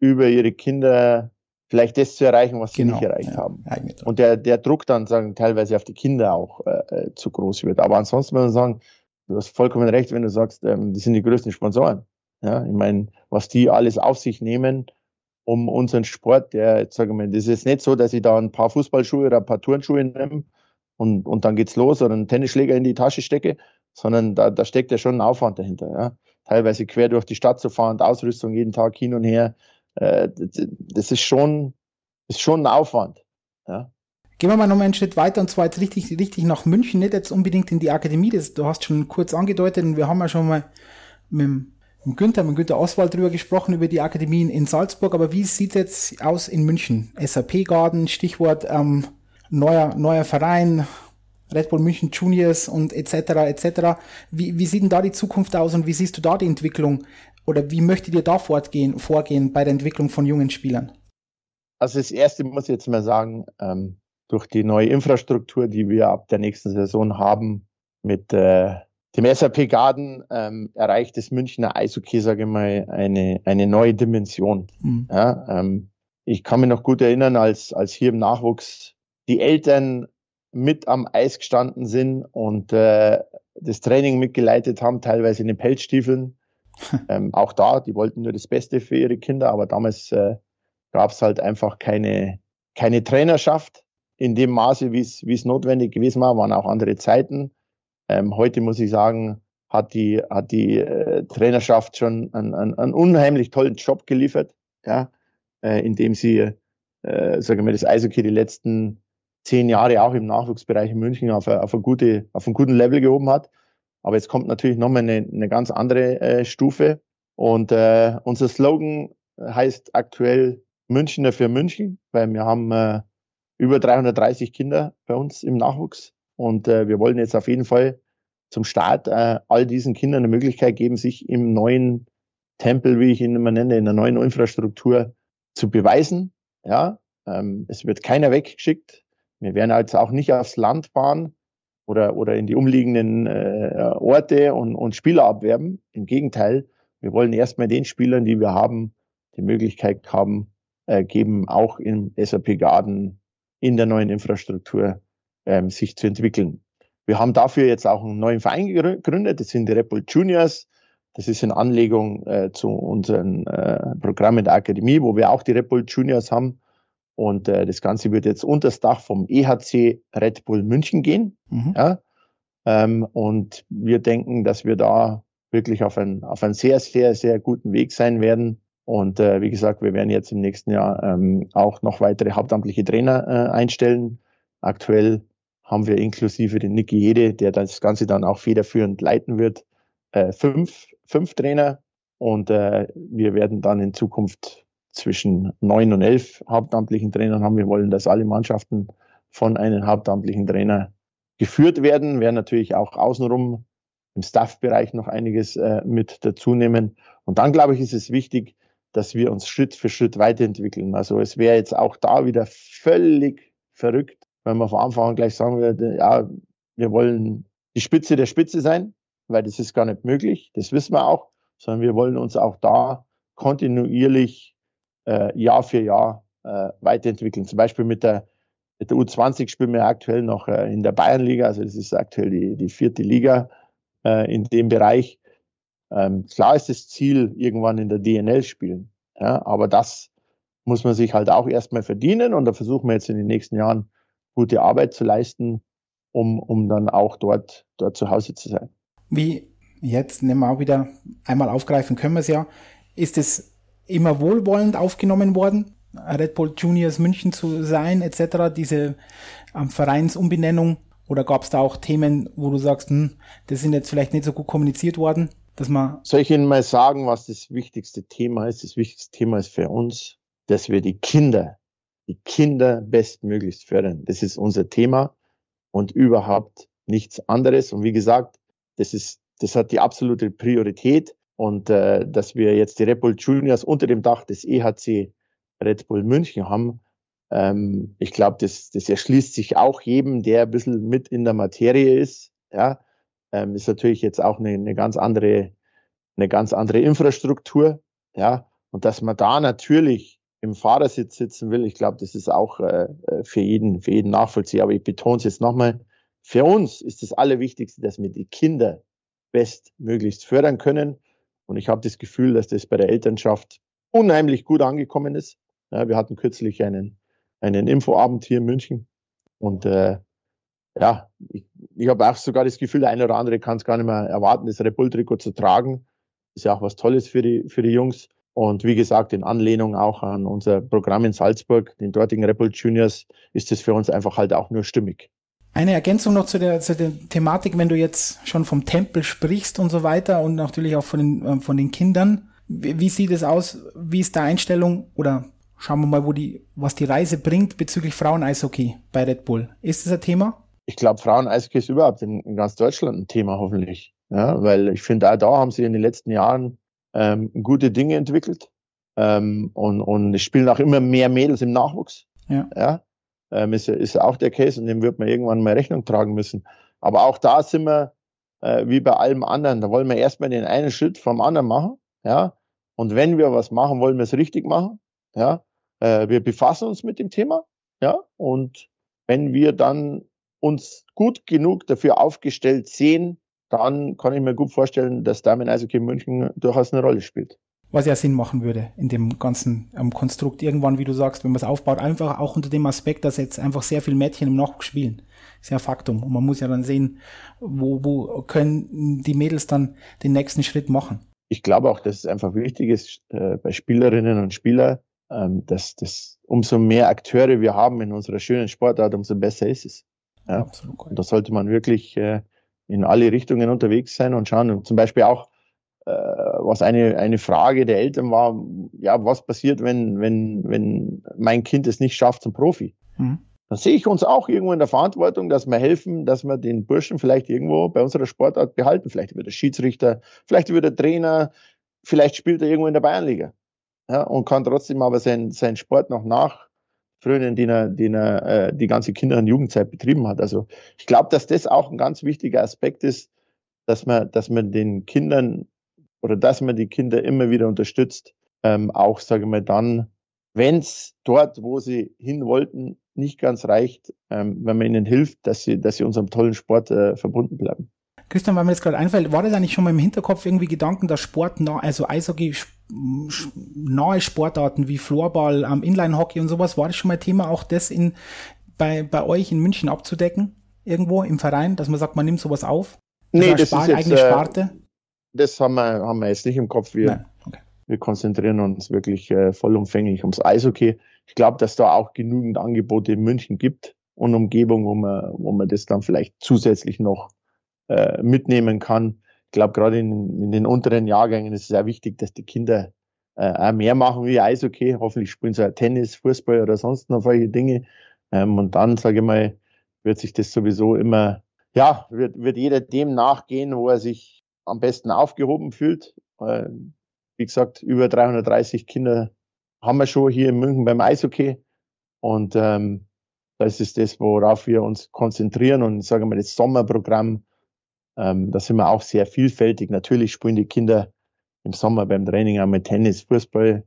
über ihre Kinder vielleicht das zu erreichen, was genau, sie nicht erreicht ja, haben. Und der, der Druck dann sagen, teilweise auf die Kinder auch äh, äh zu groß wird. Aber ansonsten muss man sagen, du hast vollkommen recht, wenn du sagst, ähm, die sind die größten Sponsoren. Ja, ich meine, was die alles auf sich nehmen, um unseren Sport, der, jetzt sage ich mal, das ist nicht so, dass ich da ein paar Fußballschuhe oder ein paar Turnschuhe nehme und, und dann geht's los oder einen Tennisschläger in die Tasche stecke, sondern da, da steckt ja schon ein Aufwand dahinter. Ja. Teilweise quer durch die Stadt zu fahren, Ausrüstung jeden Tag hin und her, äh, das, das ist schon, ist schon ein Aufwand. Ja. Gehen wir mal noch einen Schritt weiter und zwar jetzt richtig, richtig nach München, nicht jetzt unbedingt in die Akademie. Das, du hast schon kurz angedeutet und wir haben ja schon mal mit, mit Günther, mit Günther Oswald drüber gesprochen, über die Akademien in Salzburg. Aber wie sieht es jetzt aus in München? SAP Garden, Stichwort ähm, neuer, neuer Verein, Red Bull München Juniors und etc. etc. Wie, wie sieht denn da die Zukunft aus und wie siehst du da die Entwicklung? Oder wie möchtet ihr da fortgehen, vorgehen bei der Entwicklung von jungen Spielern? Also das erste muss ich jetzt mal sagen, ähm, durch die neue Infrastruktur, die wir ab der nächsten Saison haben, mit äh, dem SAP Garden ähm, erreicht das Münchner Eishockey, sage ich mal, eine, eine neue Dimension. Mhm. Ja, ähm, ich kann mich noch gut erinnern, als, als hier im Nachwuchs die Eltern mit am Eis gestanden sind und äh, das Training mitgeleitet haben, teilweise in den Pelzstiefeln. (laughs) ähm, auch da, die wollten nur das Beste für ihre Kinder, aber damals äh, gab es halt einfach keine, keine Trainerschaft in dem Maße, wie es notwendig gewesen war, waren auch andere Zeiten. Ähm, heute muss ich sagen, hat die hat die äh, Trainerschaft schon einen, einen, einen unheimlich tollen Job geliefert, ja, äh, indem sie, äh, sagen wir, das Eishockey die letzten zehn Jahre auch im Nachwuchsbereich in München auf, auf, a gute, auf einen guten Level gehoben hat. Aber jetzt kommt natürlich nochmal eine, eine ganz andere äh, Stufe. Und äh, unser Slogan heißt aktuell Münchner für München, weil wir haben äh, über 330 Kinder bei uns im Nachwuchs. Und äh, wir wollen jetzt auf jeden Fall zum Start äh, all diesen Kindern eine Möglichkeit geben, sich im neuen Tempel, wie ich ihn immer nenne, in der neuen Infrastruktur zu beweisen. Ja, ähm, es wird keiner weggeschickt. Wir werden also auch nicht aufs Land fahren oder, oder in die umliegenden äh, Orte und, und Spieler abwerben. Im Gegenteil, wir wollen erstmal den Spielern, die wir haben, die Möglichkeit haben, äh, geben, auch im SAP Garden in der neuen Infrastruktur ähm, sich zu entwickeln. Wir haben dafür jetzt auch einen neuen Verein gegründet, das sind die Red Bull Juniors. Das ist in Anlegung äh, zu unserem äh, Programm in der Akademie, wo wir auch die Red Bull Juniors haben. Und äh, das Ganze wird jetzt unter das Dach vom EHC Red Bull München gehen. Mhm. Ja? Ähm, und wir denken, dass wir da wirklich auf einen, auf einen sehr, sehr, sehr guten Weg sein werden, und äh, wie gesagt, wir werden jetzt im nächsten Jahr ähm, auch noch weitere hauptamtliche Trainer äh, einstellen. Aktuell haben wir inklusive den Niki Jede, der das Ganze dann auch federführend leiten wird, äh, fünf, fünf Trainer. Und äh, wir werden dann in Zukunft zwischen neun und elf hauptamtlichen Trainern haben. Wir wollen, dass alle Mannschaften von einem hauptamtlichen Trainer geführt werden. Werden natürlich auch außenrum im Staff-Bereich noch einiges äh, mit dazu nehmen. Und dann, glaube ich, ist es wichtig, dass wir uns Schritt für Schritt weiterentwickeln. Also es wäre jetzt auch da wieder völlig verrückt, wenn man von Anfang an gleich sagen würde, ja, wir wollen die Spitze der Spitze sein, weil das ist gar nicht möglich, das wissen wir auch, sondern wir wollen uns auch da kontinuierlich äh, Jahr für Jahr äh, weiterentwickeln. Zum Beispiel mit der, mit der U20 spielen wir aktuell noch äh, in der Bayernliga, also das ist aktuell die, die vierte Liga äh, in dem Bereich. Ähm, klar ist das Ziel, irgendwann in der DNL spielen. Ja, aber das muss man sich halt auch erstmal verdienen und da versuchen wir jetzt in den nächsten Jahren gute Arbeit zu leisten, um, um dann auch dort, dort zu Hause zu sein. Wie jetzt nehmen wir auch wieder einmal aufgreifen können wir es ja. Ist es immer wohlwollend aufgenommen worden, Red Bull Juniors München zu sein, etc., diese ähm, Vereinsumbenennung? Oder gab es da auch Themen, wo du sagst, hm, das sind jetzt vielleicht nicht so gut kommuniziert worden, dass man. Soll ich Ihnen mal sagen, was das wichtigste Thema ist? Das wichtigste Thema ist für uns, dass wir die Kinder, die Kinder bestmöglichst fördern. Das ist unser Thema und überhaupt nichts anderes. Und wie gesagt, das ist, das hat die absolute Priorität. Und äh, dass wir jetzt die Red Bull Juniors unter dem Dach des EHC Red Bull München haben, ähm, ich glaube, das, das erschließt sich auch jedem, der ein bisschen mit in der Materie ist. Ja, ähm, ist natürlich jetzt auch eine, eine ganz andere, eine ganz andere Infrastruktur. Ja, und dass man da natürlich im Fahrersitz sitzen will, ich glaube, das ist auch äh, äh, für jeden, für jeden nachvollziehbar. Aber ich betone es jetzt nochmal. Für uns ist das Allerwichtigste, dass wir die Kinder bestmöglichst fördern können. Und ich habe das Gefühl, dass das bei der Elternschaft unheimlich gut angekommen ist. Ja, wir hatten kürzlich einen, einen Infoabend hier in München. Und äh, ja, ich, ich habe auch sogar das Gefühl, der eine oder andere kann es gar nicht mehr erwarten, das Red Bull-Trikot zu tragen. Ist ja auch was Tolles für die, für die Jungs. Und wie gesagt, in Anlehnung auch an unser Programm in Salzburg, den dortigen Red Bull Juniors, ist es für uns einfach halt auch nur stimmig. Eine Ergänzung noch zu der, zu der Thematik, wenn du jetzt schon vom Tempel sprichst und so weiter und natürlich auch von den, äh, von den Kindern. Wie, wie sieht es aus? Wie ist der Einstellung oder Schauen wir mal, wo die, was die Reise bringt bezüglich Frauen-Eishockey bei Red Bull. Ist das ein Thema? Ich glaube, Frauen-Eishockey ist überhaupt in, in, ganz Deutschland ein Thema, hoffentlich. Ja, weil ich finde, auch da haben sie in den letzten Jahren ähm, gute Dinge entwickelt. Ähm, und, und es spielen auch immer mehr Mädels im Nachwuchs. Ja. ja ähm, ist, ist auch der Case und dem wird man irgendwann mal Rechnung tragen müssen. Aber auch da sind wir äh, wie bei allem anderen. Da wollen wir erstmal den einen Schritt vom anderen machen. Ja. Und wenn wir was machen, wollen wir es richtig machen. Ja, äh, wir befassen uns mit dem Thema. Ja, und wenn wir dann uns gut genug dafür aufgestellt sehen, dann kann ich mir gut vorstellen, dass Damen Eishockey München durchaus eine Rolle spielt. Was ja Sinn machen würde in dem ganzen ähm, Konstrukt. Irgendwann, wie du sagst, wenn man es aufbaut, einfach auch unter dem Aspekt, dass jetzt einfach sehr viele Mädchen im Nachwuchs spielen. Ist ja Faktum. Und man muss ja dann sehen, wo, wo können die Mädels dann den nächsten Schritt machen. Ich glaube auch, dass es einfach wichtig ist, äh, bei Spielerinnen und Spielern ähm, dass das umso mehr Akteure wir haben in unserer schönen Sportart, umso besser ist es. Ja? Absolut. Und da sollte man wirklich äh, in alle Richtungen unterwegs sein und schauen. Und zum Beispiel auch, äh, was eine, eine Frage der Eltern war, ja, was passiert, wenn, wenn, wenn mein Kind es nicht schafft zum Profi? Mhm. Dann sehe ich uns auch irgendwo in der Verantwortung, dass wir helfen, dass wir den Burschen vielleicht irgendwo bei unserer Sportart behalten. Vielleicht über der Schiedsrichter, vielleicht über der Trainer, vielleicht spielt er irgendwo in der Bayernliga ja, und kann trotzdem aber seinen sein Sport noch nachfrönen, den er, den er äh, die ganze Kinder- und Jugendzeit betrieben hat. Also ich glaube, dass das auch ein ganz wichtiger Aspekt ist, dass man, dass man den Kindern oder dass man die Kinder immer wieder unterstützt, ähm, auch, sage ich mal, dann, wenn es dort, wo sie hin wollten, nicht ganz reicht, ähm, wenn man ihnen hilft, dass sie, dass sie unserem tollen Sport äh, verbunden bleiben. Christian, weil mir das gerade einfällt, war das eigentlich schon mal im Hinterkopf irgendwie Gedanken, dass Sport, also Eishockey, nahe Sportarten wie Floorball, ähm, Inline-Hockey und sowas, war das schon mal Thema, auch das in, bei, bei euch in München abzudecken? Irgendwo im Verein, dass man sagt, man nimmt sowas auf? Nee, das, das ist jetzt, eigene Sparte? Äh, das haben wir, haben wir jetzt nicht im Kopf. Wir, okay. wir konzentrieren uns wirklich äh, vollumfänglich ums Eishockey. Ich glaube, dass da auch genügend Angebote in München gibt und Umgebung, wo man, wo man das dann vielleicht zusätzlich noch äh, mitnehmen kann. Ich glaube, gerade in, in, den unteren Jahrgängen ist es sehr wichtig, dass die Kinder äh, auch mehr machen wie Eishockey. Hoffentlich spielen sie auch Tennis, Fußball oder sonst noch solche Dinge. Ähm, und dann, sage ich mal, wird sich das sowieso immer, ja, wird, wird jeder dem nachgehen, wo er sich am besten aufgehoben fühlt. Äh, wie gesagt, über 330 Kinder haben wir schon hier in München beim Eishockey. Und ähm, das ist das, worauf wir uns konzentrieren. Und sagen wir das Sommerprogramm, ähm, da sind wir auch sehr vielfältig. Natürlich spielen die Kinder im Sommer beim Training auch mit Tennis, Fußball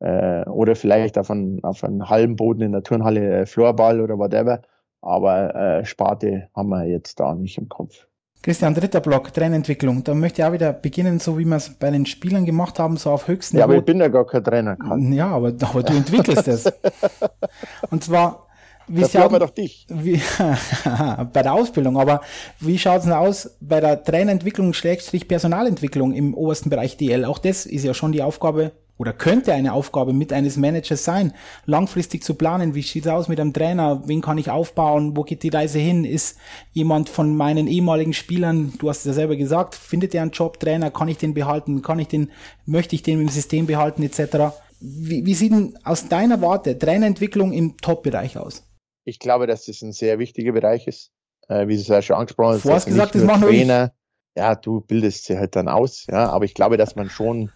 äh, oder vielleicht auf einem, auf einem halben Boden in der Turnhalle äh, Floorball oder whatever. Aber äh, Sparte haben wir jetzt da nicht im Kopf. Christian, dritter Block, Trainerentwicklung. Da möchte ich auch wieder beginnen, so wie wir es bei den Spielern gemacht haben, so auf höchsten Ja, aber ich bin ja gar kein Trainer. Karl. Ja, aber, aber du entwickelst es. (laughs) Und zwar, wie Dafür haben wir doch dich. (laughs) Wie, bei der Ausbildung, aber wie schaut es denn aus bei der Trainerentwicklung, Schrägstrich Personalentwicklung im obersten Bereich DL? Auch das ist ja schon die Aufgabe oder könnte eine Aufgabe mit eines Managers sein, langfristig zu planen, wie sieht's aus mit einem Trainer, wen kann ich aufbauen, wo geht die Reise hin, ist jemand von meinen ehemaligen Spielern, du hast es ja selber gesagt, findet er einen Job, Trainer, kann ich den behalten, kann ich den, möchte ich den im System behalten, etc. Wie, wie sieht denn aus deiner Warte Trainerentwicklung im Top-Bereich aus? Ich glaube, dass das ein sehr wichtiger Bereich ist, äh, wie du es ja schon angesprochen hast. Du hast gesagt, das machen Trainer, ja, du bildest sie halt dann aus, ja, aber ich glaube, dass man schon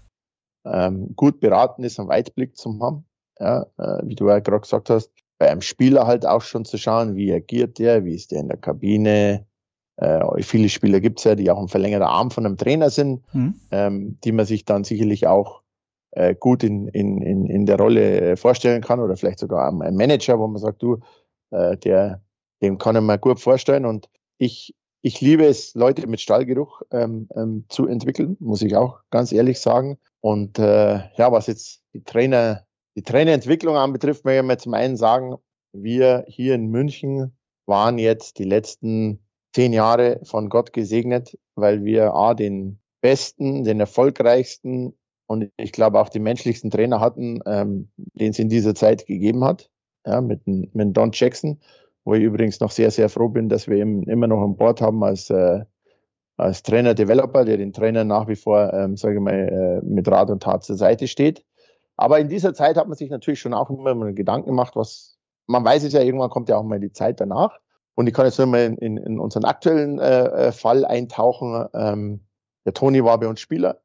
ähm, gut beraten ist, einen Weitblick zu haben. Ja, äh, wie du ja gerade gesagt hast, bei einem Spieler halt auch schon zu schauen, wie agiert der, wie ist der in der Kabine. Äh, viele Spieler gibt's ja, die auch ein verlängerter Arm von einem Trainer sind, mhm. ähm, die man sich dann sicherlich auch äh, gut in, in, in, in der Rolle äh, vorstellen kann oder vielleicht sogar ein Manager, wo man sagt, du, äh, der, dem kann ich mir gut vorstellen. Und ich, ich liebe es, Leute mit Stallgeruch ähm, ähm, zu entwickeln, muss ich auch ganz ehrlich sagen. Und äh, ja, was jetzt die Trainer, die Trainerentwicklung anbetrifft, möchte ich mal zum einen sagen, wir hier in München waren jetzt die letzten zehn Jahre von Gott gesegnet, weil wir A, den besten, den erfolgreichsten und ich glaube auch die menschlichsten Trainer hatten, ähm, den es in dieser Zeit gegeben hat, ja, mit, mit Don Jackson, wo ich übrigens noch sehr, sehr froh bin, dass wir ihn immer noch an Bord haben als äh, als Trainer-Developer, der den Trainer nach wie vor, ähm, sage ich mal, äh, mit Rat und Tat zur Seite steht. Aber in dieser Zeit hat man sich natürlich schon auch immer mal Gedanken gemacht, was man weiß es ja, irgendwann kommt ja auch mal die Zeit danach. Und ich kann jetzt nur mal in, in, in unseren aktuellen äh, äh Fall eintauchen. Ähm, der Toni war bei uns Spieler.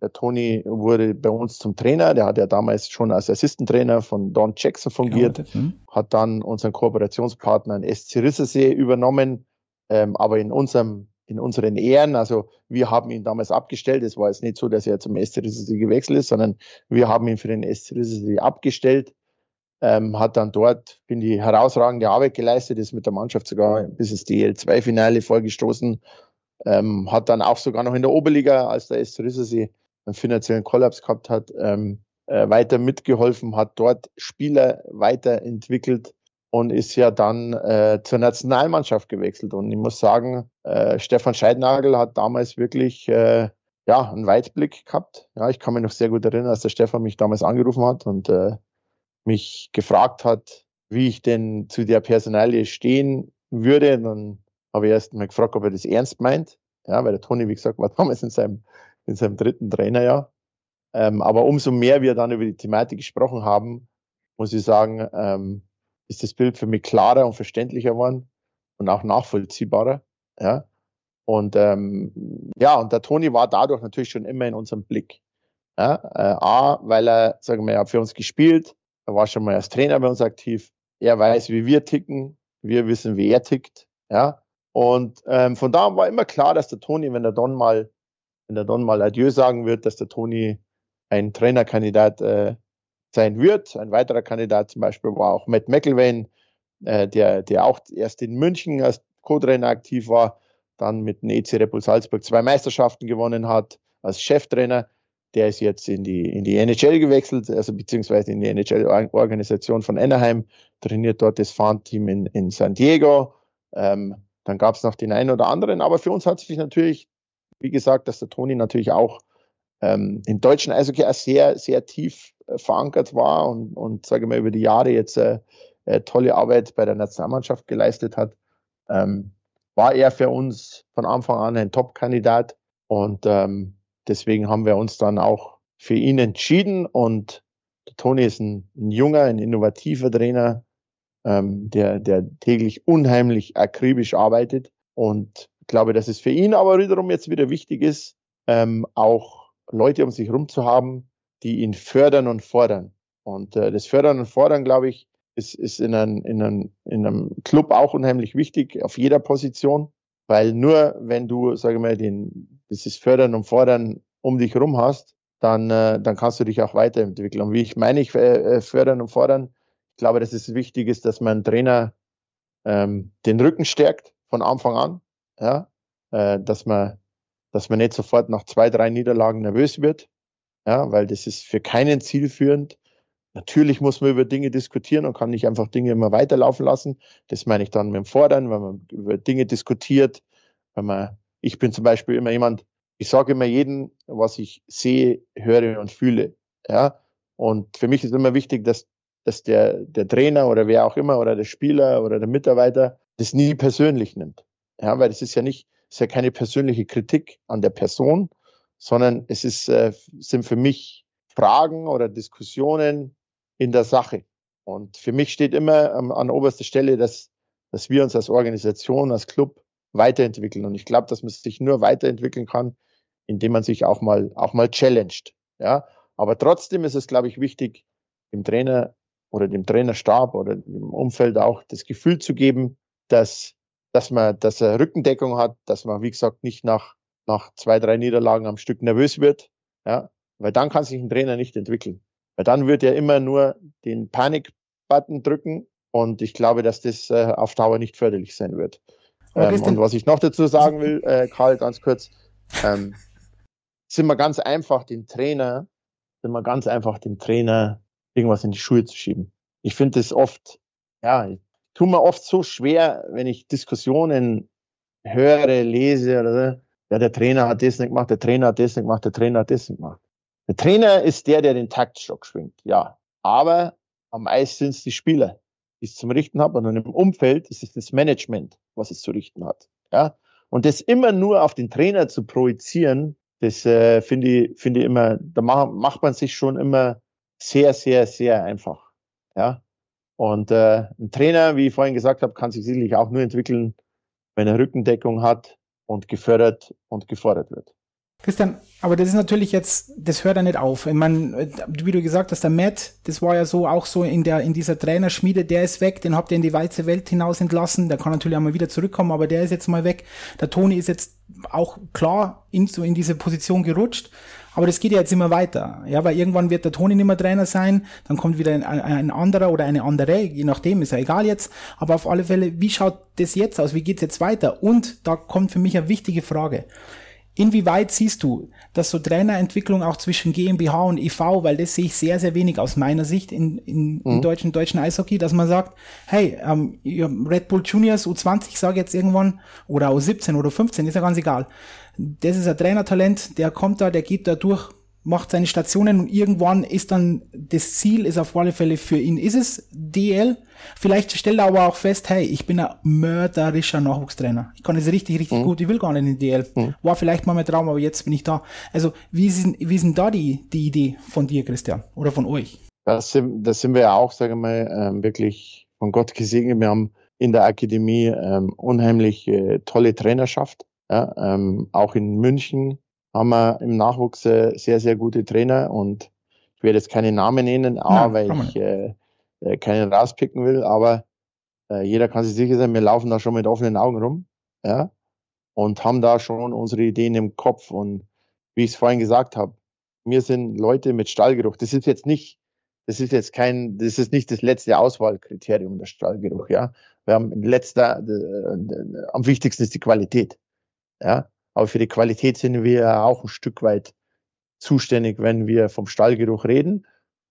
Der Toni wurde bei uns zum Trainer. Der hat ja damals schon als Assistentrainer von Don Jackson fungiert, hm. hat dann unseren Kooperationspartner in SC Rissersee übernommen, ähm, aber in unserem in unseren Ehren. Also wir haben ihn damals abgestellt. Es war jetzt nicht so, dass er zum SC gewechselt ist, sondern wir haben ihn für den SC abgestellt. Ähm, hat dann dort, finde ich, herausragende Arbeit geleistet, ist mit der Mannschaft sogar bis ins DL2-Finale vorgestoßen, ähm, hat dann auch sogar noch in der Oberliga, als der SC Risselsee einen finanziellen Kollaps gehabt hat, ähm, äh, weiter mitgeholfen, hat dort Spieler weiterentwickelt, und ist ja dann äh, zur Nationalmannschaft gewechselt. Und ich muss sagen, äh, Stefan Scheidnagel hat damals wirklich äh, ja, einen Weitblick gehabt. Ja, ich kann mich noch sehr gut erinnern, als der Stefan mich damals angerufen hat und äh, mich gefragt hat, wie ich denn zu der Personalie stehen würde. Und dann habe ich erst mal gefragt, ob er das ernst meint. Ja, weil der Toni, wie gesagt, war (laughs) damals in seinem, in seinem dritten Trainerjahr. Ähm, aber umso mehr wir dann über die Thematik gesprochen haben, muss ich sagen, ähm, ist das Bild für mich klarer und verständlicher geworden und auch nachvollziehbarer. Ja. Und ähm, ja, und der Toni war dadurch natürlich schon immer in unserem Blick. Ja, äh, A, weil er, sagen wir, er hat für uns gespielt, er war schon mal als Trainer bei uns aktiv, er weiß, wie wir ticken, wir wissen, wie er tickt. Ja. Und ähm, von da war immer klar, dass der Toni, wenn der Don mal, wenn der Don mal Adieu sagen wird, dass der Toni ein Trainerkandidat äh, sein wird. Ein weiterer Kandidat zum Beispiel war auch Matt McElwain, äh, der, der auch erst in München als Co-Trainer aktiv war, dann mit dem EC Repul Salzburg zwei Meisterschaften gewonnen hat als Cheftrainer. Der ist jetzt in die, in die NHL gewechselt, also beziehungsweise in die NHL-Organisation von Anaheim, trainiert dort das Farmteam in, in San Diego. Ähm, dann gab es noch den einen oder anderen, aber für uns hat sich natürlich, wie gesagt, dass der Toni natürlich auch ähm, im deutschen Eishockey sehr, sehr tief äh, verankert war und, und sage mal über die Jahre jetzt äh, äh, tolle Arbeit bei der Nationalmannschaft geleistet hat, ähm, war er für uns von Anfang an ein Top-Kandidat und ähm, deswegen haben wir uns dann auch für ihn entschieden und der Toni ist ein, ein junger, ein innovativer Trainer, ähm, der, der täglich unheimlich akribisch arbeitet Und glaube, dass es für ihn aber wiederum jetzt wieder wichtig ist, ähm, auch Leute um sich herum zu haben, die ihn fördern und fordern. Und äh, das Fördern und Fordern, glaube ich, ist, ist in, einem, in, einem, in einem Club auch unheimlich wichtig, auf jeder Position, weil nur wenn du, sage ich mal, den, dieses Fördern und Fordern um dich herum hast, dann, äh, dann kannst du dich auch weiterentwickeln. Und wie ich meine, ich äh, äh fördern und fordern, ich glaube, dass es wichtig ist, dass man Trainer ähm, den Rücken stärkt von Anfang an, ja, äh, dass man, dass man nicht sofort nach zwei, drei Niederlagen nervös wird, ja, weil das ist für keinen zielführend. Natürlich muss man über Dinge diskutieren und kann nicht einfach Dinge immer weiterlaufen lassen. Das meine ich dann mit dem Fordern, wenn man über Dinge diskutiert. Wenn man, ich bin zum Beispiel immer jemand, ich sage immer jedem, was ich sehe, höre und fühle. Ja, und für mich ist immer wichtig, dass, dass der, der Trainer oder wer auch immer oder der Spieler oder der Mitarbeiter das nie persönlich nimmt. Ja, weil das ist ja nicht, ist ja keine persönliche Kritik an der Person, sondern es ist, äh, sind für mich Fragen oder Diskussionen, in der Sache. Und für mich steht immer ähm, an oberster Stelle, dass, dass wir uns als Organisation, als Club weiterentwickeln. Und ich glaube, dass man sich nur weiterentwickeln kann, indem man sich auch mal, auch mal challenged. Ja, aber trotzdem ist es, glaube ich, wichtig, dem Trainer oder dem Trainerstab oder dem Umfeld auch das Gefühl zu geben, dass, dass man, dass er Rückendeckung hat, dass man, wie gesagt, nicht nach, nach zwei, drei Niederlagen am Stück nervös wird. Ja, weil dann kann sich ein Trainer nicht entwickeln. Weil dann wird er immer nur den Panik-Button drücken und ich glaube, dass das äh, auf Dauer nicht förderlich sein wird. Ähm, und was ich noch dazu sagen will, äh, Karl, ganz kurz, ähm, sind wir ganz einfach den Trainer, sind wir ganz einfach dem Trainer irgendwas in die Schuhe zu schieben. Ich finde das oft, ja, tut mir oft so schwer, wenn ich Diskussionen höre, lese oder so. Ja, der Trainer hat das nicht gemacht, der Trainer hat das nicht gemacht, der Trainer hat das nicht gemacht. Der Trainer ist der, der den Taktstock schwingt, ja. Aber am Eis sind es die Spieler, die es zum Richten haben. Und im Umfeld ist es das Management, was es zu richten hat. Ja. Und das immer nur auf den Trainer zu projizieren, das äh, finde ich, finde ich immer, da macht, macht man sich schon immer sehr, sehr, sehr einfach. Ja. Und äh, ein Trainer, wie ich vorhin gesagt habe, kann sich sicherlich auch nur entwickeln, wenn er Rückendeckung hat und gefördert und gefordert wird. Christian, aber das ist natürlich jetzt, das hört ja nicht auf. Ich meine, wie du gesagt hast, der Matt, das war ja so auch so in der in dieser Trainerschmiede, der ist weg, den habt ihr in die weite Welt hinaus entlassen. Der kann natürlich auch mal wieder zurückkommen, aber der ist jetzt mal weg. Der Toni ist jetzt auch klar in so in diese Position gerutscht. Aber das geht ja jetzt immer weiter. Ja, weil irgendwann wird der Toni nicht mehr Trainer sein, dann kommt wieder ein, ein anderer oder eine andere, je nachdem, ist ja egal jetzt. Aber auf alle Fälle, wie schaut das jetzt aus? Wie geht's jetzt weiter? Und da kommt für mich eine wichtige Frage. Inwieweit siehst du, dass so Trainerentwicklung auch zwischen GmbH und EV, weil das sehe ich sehr, sehr wenig aus meiner Sicht in, in, mhm. im deutschen, deutschen Eishockey, dass man sagt, hey, ähm, Red Bull Juniors U20, sage jetzt irgendwann, oder U17 oder 15, ist ja ganz egal. Das ist ein Trainertalent, der kommt da, der geht da durch, macht seine Stationen und irgendwann ist dann das Ziel, ist auf alle Fälle für ihn, ist es DL. Vielleicht stellt er aber auch fest, hey, ich bin ein mörderischer Nachwuchstrainer. Ich kann es richtig, richtig mhm. gut, ich will gar nicht in DL. Mhm. War vielleicht mal mein Traum, aber jetzt bin ich da. Also, wie ist, wie ist denn da die, die Idee von dir, Christian, oder von euch? Das sind, das sind wir ja auch, sagen wir mal, ähm, wirklich von Gott gesegnet. Wir haben in der Akademie ähm, unheimlich äh, tolle Trainerschaft. Ja, ähm, auch in München haben wir im Nachwuchs äh, sehr, sehr gute Trainer und ich werde jetzt keine Namen nennen, A, Nein, weil ich äh, äh, keinen rauspicken will, aber äh, jeder kann sich sicher sein, wir laufen da schon mit offenen Augen rum, ja, und haben da schon unsere Ideen im Kopf und wie ich es vorhin gesagt habe, wir sind Leute mit Stallgeruch. Das ist jetzt nicht, das ist jetzt kein, das ist nicht das letzte Auswahlkriterium, der Stallgeruch, ja. Wir haben letzter, äh, am wichtigsten ist die Qualität, ja. Aber für die Qualität sind wir auch ein Stück weit zuständig, wenn wir vom Stallgeruch reden.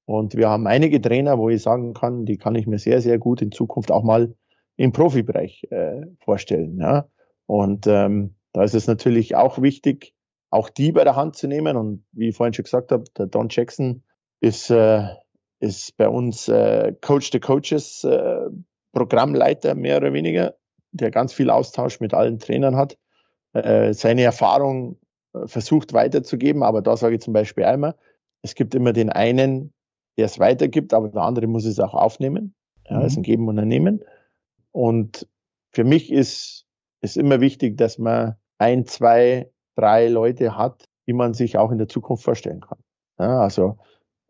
Und wir haben einige Trainer, wo ich sagen kann, die kann ich mir sehr, sehr gut in Zukunft auch mal im Profibereich äh, vorstellen. Ja. Und ähm, da ist es natürlich auch wichtig, auch die bei der Hand zu nehmen. Und wie ich vorhin schon gesagt habe, der Don Jackson ist, äh, ist bei uns äh, Coach the Coaches, äh, Programmleiter mehr oder weniger, der ganz viel Austausch mit allen Trainern hat äh, seine Erfahrung äh, versucht weiterzugeben. Aber da sage ich zum Beispiel einmal, es gibt immer den einen, der es weitergibt, aber der andere muss es auch aufnehmen. Ja, mhm. ist ein Geben und ein Nehmen. Und für mich ist ist immer wichtig, dass man ein, zwei, drei Leute hat, die man sich auch in der Zukunft vorstellen kann. Ja, also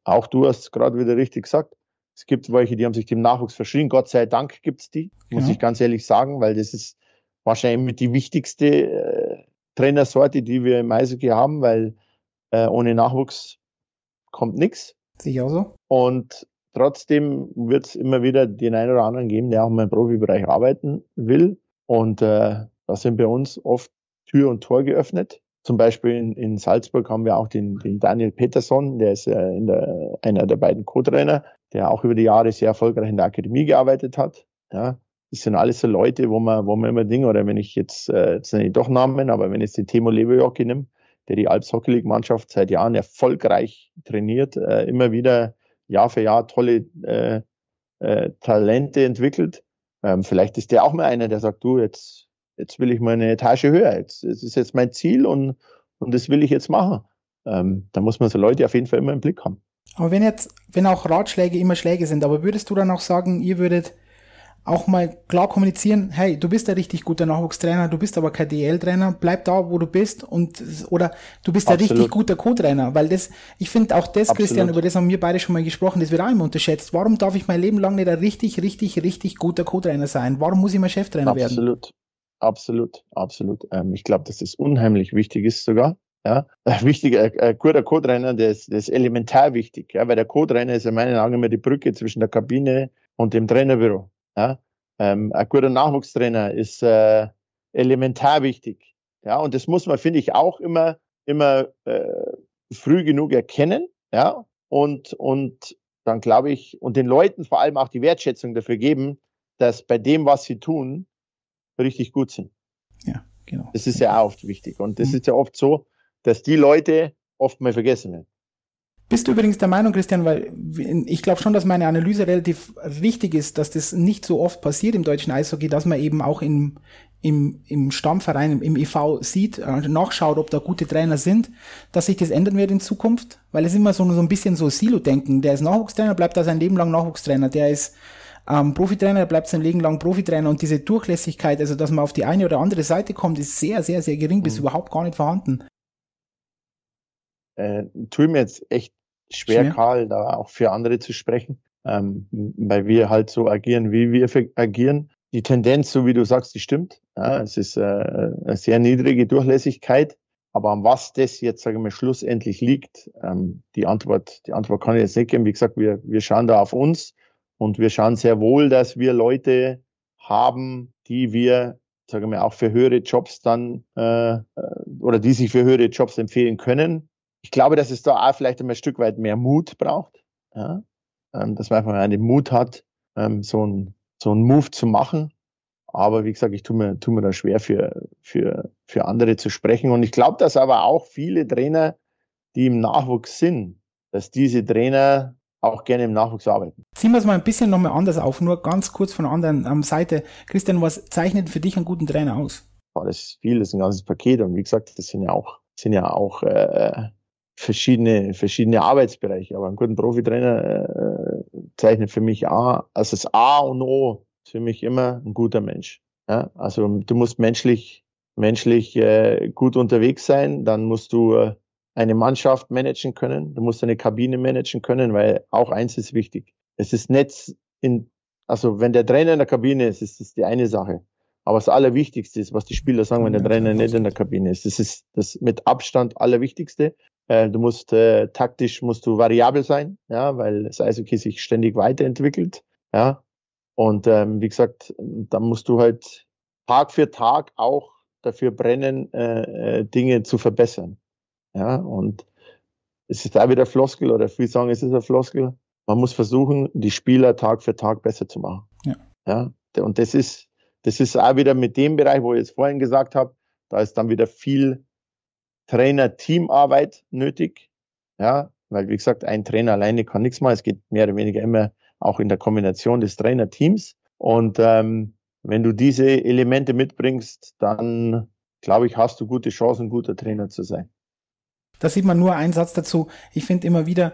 auch du hast gerade wieder richtig gesagt, es gibt welche, die haben sich dem Nachwuchs verschrien. Gott sei Dank gibt's die, muss ja. ich ganz ehrlich sagen, weil das ist wahrscheinlich die wichtigste äh, Trainersorte, die wir im Eishockey haben, weil äh, ohne Nachwuchs kommt nichts. Sicher auch so. Und trotzdem wird es immer wieder den einen oder anderen geben, der auch im Profibereich arbeiten will. Und äh, da sind bei uns oft Tür und Tor geöffnet. Zum Beispiel in, in Salzburg haben wir auch den, den Daniel Peterson, der ist äh, der, einer der beiden Co-Trainer, der auch über die Jahre sehr erfolgreich in der Akademie gearbeitet hat. Ja, das sind alles so Leute, wo man, wo man immer Dinge, oder wenn ich jetzt, äh, jetzt nenne ich doch Namen, aber wenn ich jetzt den Timo Lebejoki nehme, der die Alps Hockey League Mannschaft seit Jahren erfolgreich trainiert, äh, immer wieder Jahr für Jahr tolle äh, äh, Talente entwickelt. Ähm, vielleicht ist der auch mal einer, der sagt, du, jetzt, jetzt will ich mal eine Etage höher. Jetzt, das ist jetzt mein Ziel und, und das will ich jetzt machen. Ähm, da muss man so Leute auf jeden Fall immer im Blick haben. Aber wenn jetzt, wenn auch Ratschläge immer Schläge sind, aber würdest du dann auch sagen, ihr würdet auch mal klar kommunizieren, hey, du bist ein richtig guter Nachwuchstrainer, du bist aber kein DL-Trainer, bleib da, wo du bist und oder du bist Absolut. ein richtig guter Co-Trainer, weil das, ich finde auch das, Absolut. Christian, über das haben wir beide schon mal gesprochen, das wird auch immer unterschätzt. Warum darf ich mein Leben lang nicht ein richtig, richtig, richtig guter Co-Trainer sein? Warum muss ich mal Cheftrainer Absolut. werden? Absolut, absolut, absolut. Ähm, ich glaube, dass das unheimlich wichtig ist sogar. Ja, ein wichtiger, ein guter Co-Trainer, der ist, der ist elementar wichtig, ja, weil der Co-Trainer ist in meinen Augen immer die Brücke zwischen der Kabine und dem Trainerbüro. Ja? Ähm, ein guter Nachwuchstrainer ist äh, elementar wichtig. Ja, und das muss man, finde ich, auch immer, immer äh, früh genug erkennen. Ja, und, und dann glaube ich, und den Leuten vor allem auch die Wertschätzung dafür geben, dass bei dem, was sie tun, richtig gut sind. Ja, genau. Das ist ja auch oft wichtig. Und das mhm. ist ja oft so, dass die Leute oft mal vergessen werden. Bist du übrigens der Meinung, Christian, weil ich glaube schon, dass meine Analyse relativ richtig ist, dass das nicht so oft passiert im deutschen Eishockey, dass man eben auch im, im, im Stammverein, im EV sieht, äh, nachschaut, ob da gute Trainer sind, dass sich das ändern wird in Zukunft, weil es immer so, so ein bisschen so Silo-Denken. Der ist Nachwuchstrainer, bleibt da sein Leben lang Nachwuchstrainer. Der ist ähm, Profitrainer, bleibt sein Leben lang Profitrainer und diese Durchlässigkeit, also dass man auf die eine oder andere Seite kommt, ist sehr, sehr, sehr gering, bis mhm. überhaupt gar nicht vorhanden. Äh, tue mir jetzt echt schwer, schwer, Karl, da auch für andere zu sprechen, ähm, weil wir halt so agieren, wie wir agieren. Die Tendenz, so wie du sagst, die stimmt. Ja, es ist äh, eine sehr niedrige Durchlässigkeit. Aber an was das jetzt, sagen wir, schlussendlich liegt, ähm, die Antwort, die Antwort kann ich jetzt nicht geben. Wie gesagt, wir, wir schauen da auf uns und wir schauen sehr wohl, dass wir Leute haben, die wir, sagen wir, auch für höhere Jobs dann äh, äh oder die sich für höhere Jobs empfehlen können ich glaube, dass es da auch vielleicht ein Stück weit mehr Mut braucht. Ja? Ähm, dass man einfach einen Mut hat, ähm, so ein so ein Move zu machen. Aber wie gesagt, ich tue mir, tue mir da schwer für, für, für andere zu sprechen. Und ich glaube, dass aber auch viele Trainer, die im Nachwuchs sind, dass diese Trainer auch gerne im Nachwuchs arbeiten. Ziehen wir es mal ein bisschen nochmal anders auf, nur ganz kurz von der anderen ähm, Seite. Christian, was zeichnet für dich einen guten Trainer aus? Das ist viel, das ist ein ganzes Paket. Und wie gesagt, das sind ja auch, sind ja auch äh, verschiedene, verschiedene Arbeitsbereiche. Aber einen guten Profitrainer äh, zeichnet für mich A, also das A und O ist für mich immer ein guter Mensch. Ja? Also du musst menschlich, menschlich äh, gut unterwegs sein, dann musst du äh, eine Mannschaft managen können, du musst eine Kabine managen können, weil auch eins ist wichtig. Es ist nicht in, also wenn der Trainer in der Kabine ist, ist das die eine Sache. Aber das Allerwichtigste ist, was die Spieler sagen, wenn der Trainer nicht in der Kabine ist. Das ist das mit Abstand Allerwichtigste. Äh, du musst äh, taktisch musst du variabel sein, ja, weil das Eishockey sich ständig weiterentwickelt, ja. Und ähm, wie gesagt, da musst du halt Tag für Tag auch dafür brennen, äh, äh, Dinge zu verbessern, ja. Und es ist da wieder Floskel oder viel sagen, es ist ein Floskel. Man muss versuchen, die Spieler Tag für Tag besser zu machen. Ja. ja. Und das ist, das ist auch wieder mit dem Bereich, wo ich jetzt vorhin gesagt habe, da ist dann wieder viel Trainer-Teamarbeit nötig. Ja, weil wie gesagt, ein Trainer alleine kann nichts machen. Es geht mehr oder weniger immer auch in der Kombination des Trainer-Teams. Und ähm, wenn du diese Elemente mitbringst, dann glaube ich, hast du gute Chancen, guter Trainer zu sein. Da sieht man nur einen Satz dazu. Ich finde immer wieder,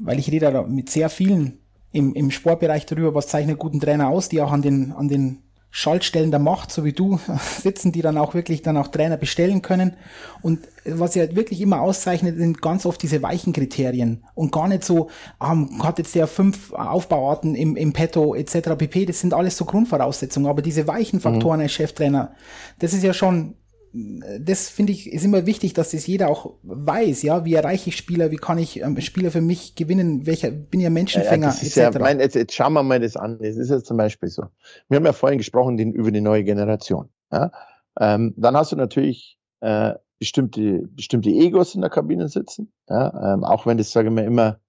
weil ich rede da mit sehr vielen im, im Sportbereich darüber, was zeichnet guten Trainer aus, die auch an den, an den Schaltstellen der Macht, so wie du, (laughs) sitzen, die dann auch wirklich dann auch Trainer bestellen können. Und was ja wirklich immer auszeichnet, sind ganz oft diese weichen Kriterien und gar nicht so, ähm, hat jetzt der fünf Aufbauarten im, im Petto etc. pp. Das sind alles so Grundvoraussetzungen. Aber diese weichen Faktoren mhm. als Cheftrainer, das ist ja schon das finde ich, ist immer wichtig, dass das jeder auch weiß, ja, wie erreiche ich Spieler, wie kann ich ähm, Spieler für mich gewinnen, welcher, bin ja Menschenfänger, ja, ja, ja mein, jetzt, jetzt schauen wir mal das an. Es ist jetzt zum Beispiel so. Wir haben ja vorhin gesprochen den, über die neue Generation. Ja? Ähm, dann hast du natürlich äh, bestimmte, bestimmte Egos in der Kabine sitzen, ja? Ähm, auch wenn das, sage ich mal, immer,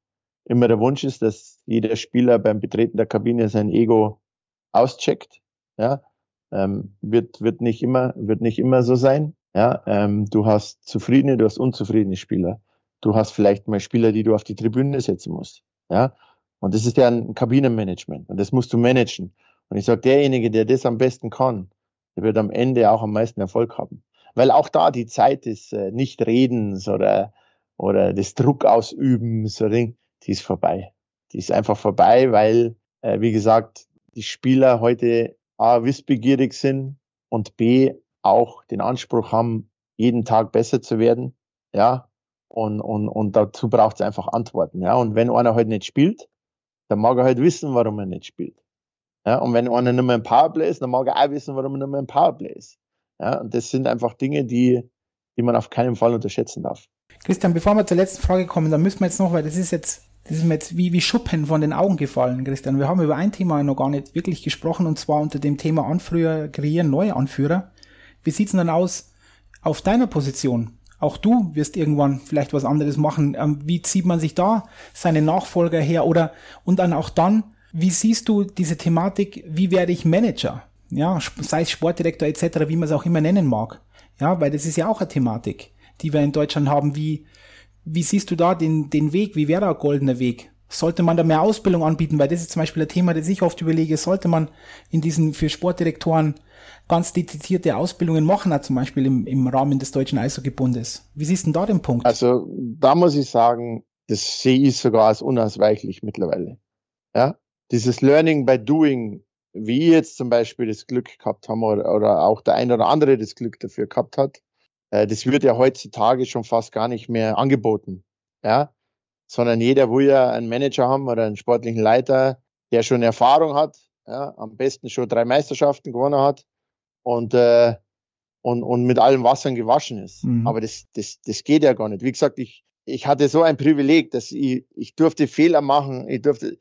immer der Wunsch ist, dass jeder Spieler beim Betreten der Kabine sein Ego auscheckt. Ja? Ähm, wird, wird, nicht immer, wird nicht immer so sein. Ja, ähm, du hast zufriedene, du hast unzufriedene Spieler. Du hast vielleicht mal Spieler, die du auf die Tribüne setzen musst. Ja, und das ist ja ein Kabinenmanagement und das musst du managen. Und ich sage, derjenige, der das am besten kann, der wird am Ende auch am meisten Erfolg haben. Weil auch da die Zeit des äh, Nicht-Redens oder, oder des Druckausübens, oder, die ist vorbei. Die ist einfach vorbei, weil, äh, wie gesagt, die Spieler heute A, wissbegierig sind und B, auch den Anspruch haben, jeden Tag besser zu werden. Ja, und, und, und dazu braucht es einfach Antworten. Ja, und wenn einer halt nicht spielt, dann mag er halt wissen, warum er nicht spielt. Ja, und wenn einer nicht mehr im Powerplay ist, dann mag er auch wissen, warum er nicht mehr im Powerplay ist. Ja, und das sind einfach Dinge, die, die man auf keinen Fall unterschätzen darf. Christian, bevor wir zur letzten Frage kommen, dann müssen wir jetzt noch, weil das ist jetzt das ist mir jetzt wie, wie Schuppen von den Augen gefallen, Christian. Wir haben über ein Thema noch gar nicht wirklich gesprochen, und zwar unter dem Thema Anführer kreieren, neue Anführer. Wie sieht's denn dann aus auf deiner Position? Auch du wirst irgendwann vielleicht was anderes machen. Ähm, wie zieht man sich da seine Nachfolger her? Oder, und dann auch dann, wie siehst du diese Thematik, wie werde ich Manager? Ja, sei es Sportdirektor etc., wie man es auch immer nennen mag. Ja, weil das ist ja auch eine Thematik, die wir in Deutschland haben, wie, wie siehst du da den, den Weg? Wie wäre da ein goldener Weg? Sollte man da mehr Ausbildung anbieten? Weil das ist zum Beispiel ein Thema, das ich oft überlege. Sollte man in diesen für Sportdirektoren ganz dezidierte Ausbildungen machen, zum Beispiel im, im Rahmen des Deutschen Eishockeybundes? Wie siehst du da den Punkt? Also da muss ich sagen, das sehe ich sogar als unausweichlich mittlerweile. Ja, dieses Learning by Doing, wie jetzt zum Beispiel das Glück gehabt haben oder, oder auch der eine oder andere das Glück dafür gehabt hat, äh, das wird ja heutzutage schon fast gar nicht mehr angeboten. Ja, sondern jeder will ja einen Manager haben oder einen sportlichen Leiter, der schon Erfahrung hat, ja, am besten schon drei Meisterschaften gewonnen hat und, äh, und, und mit allem Wassern gewaschen ist. Mhm. Aber das, das, das geht ja gar nicht. Wie gesagt, ich, ich hatte so ein Privileg, dass ich, ich durfte Fehler machen, ich durfte,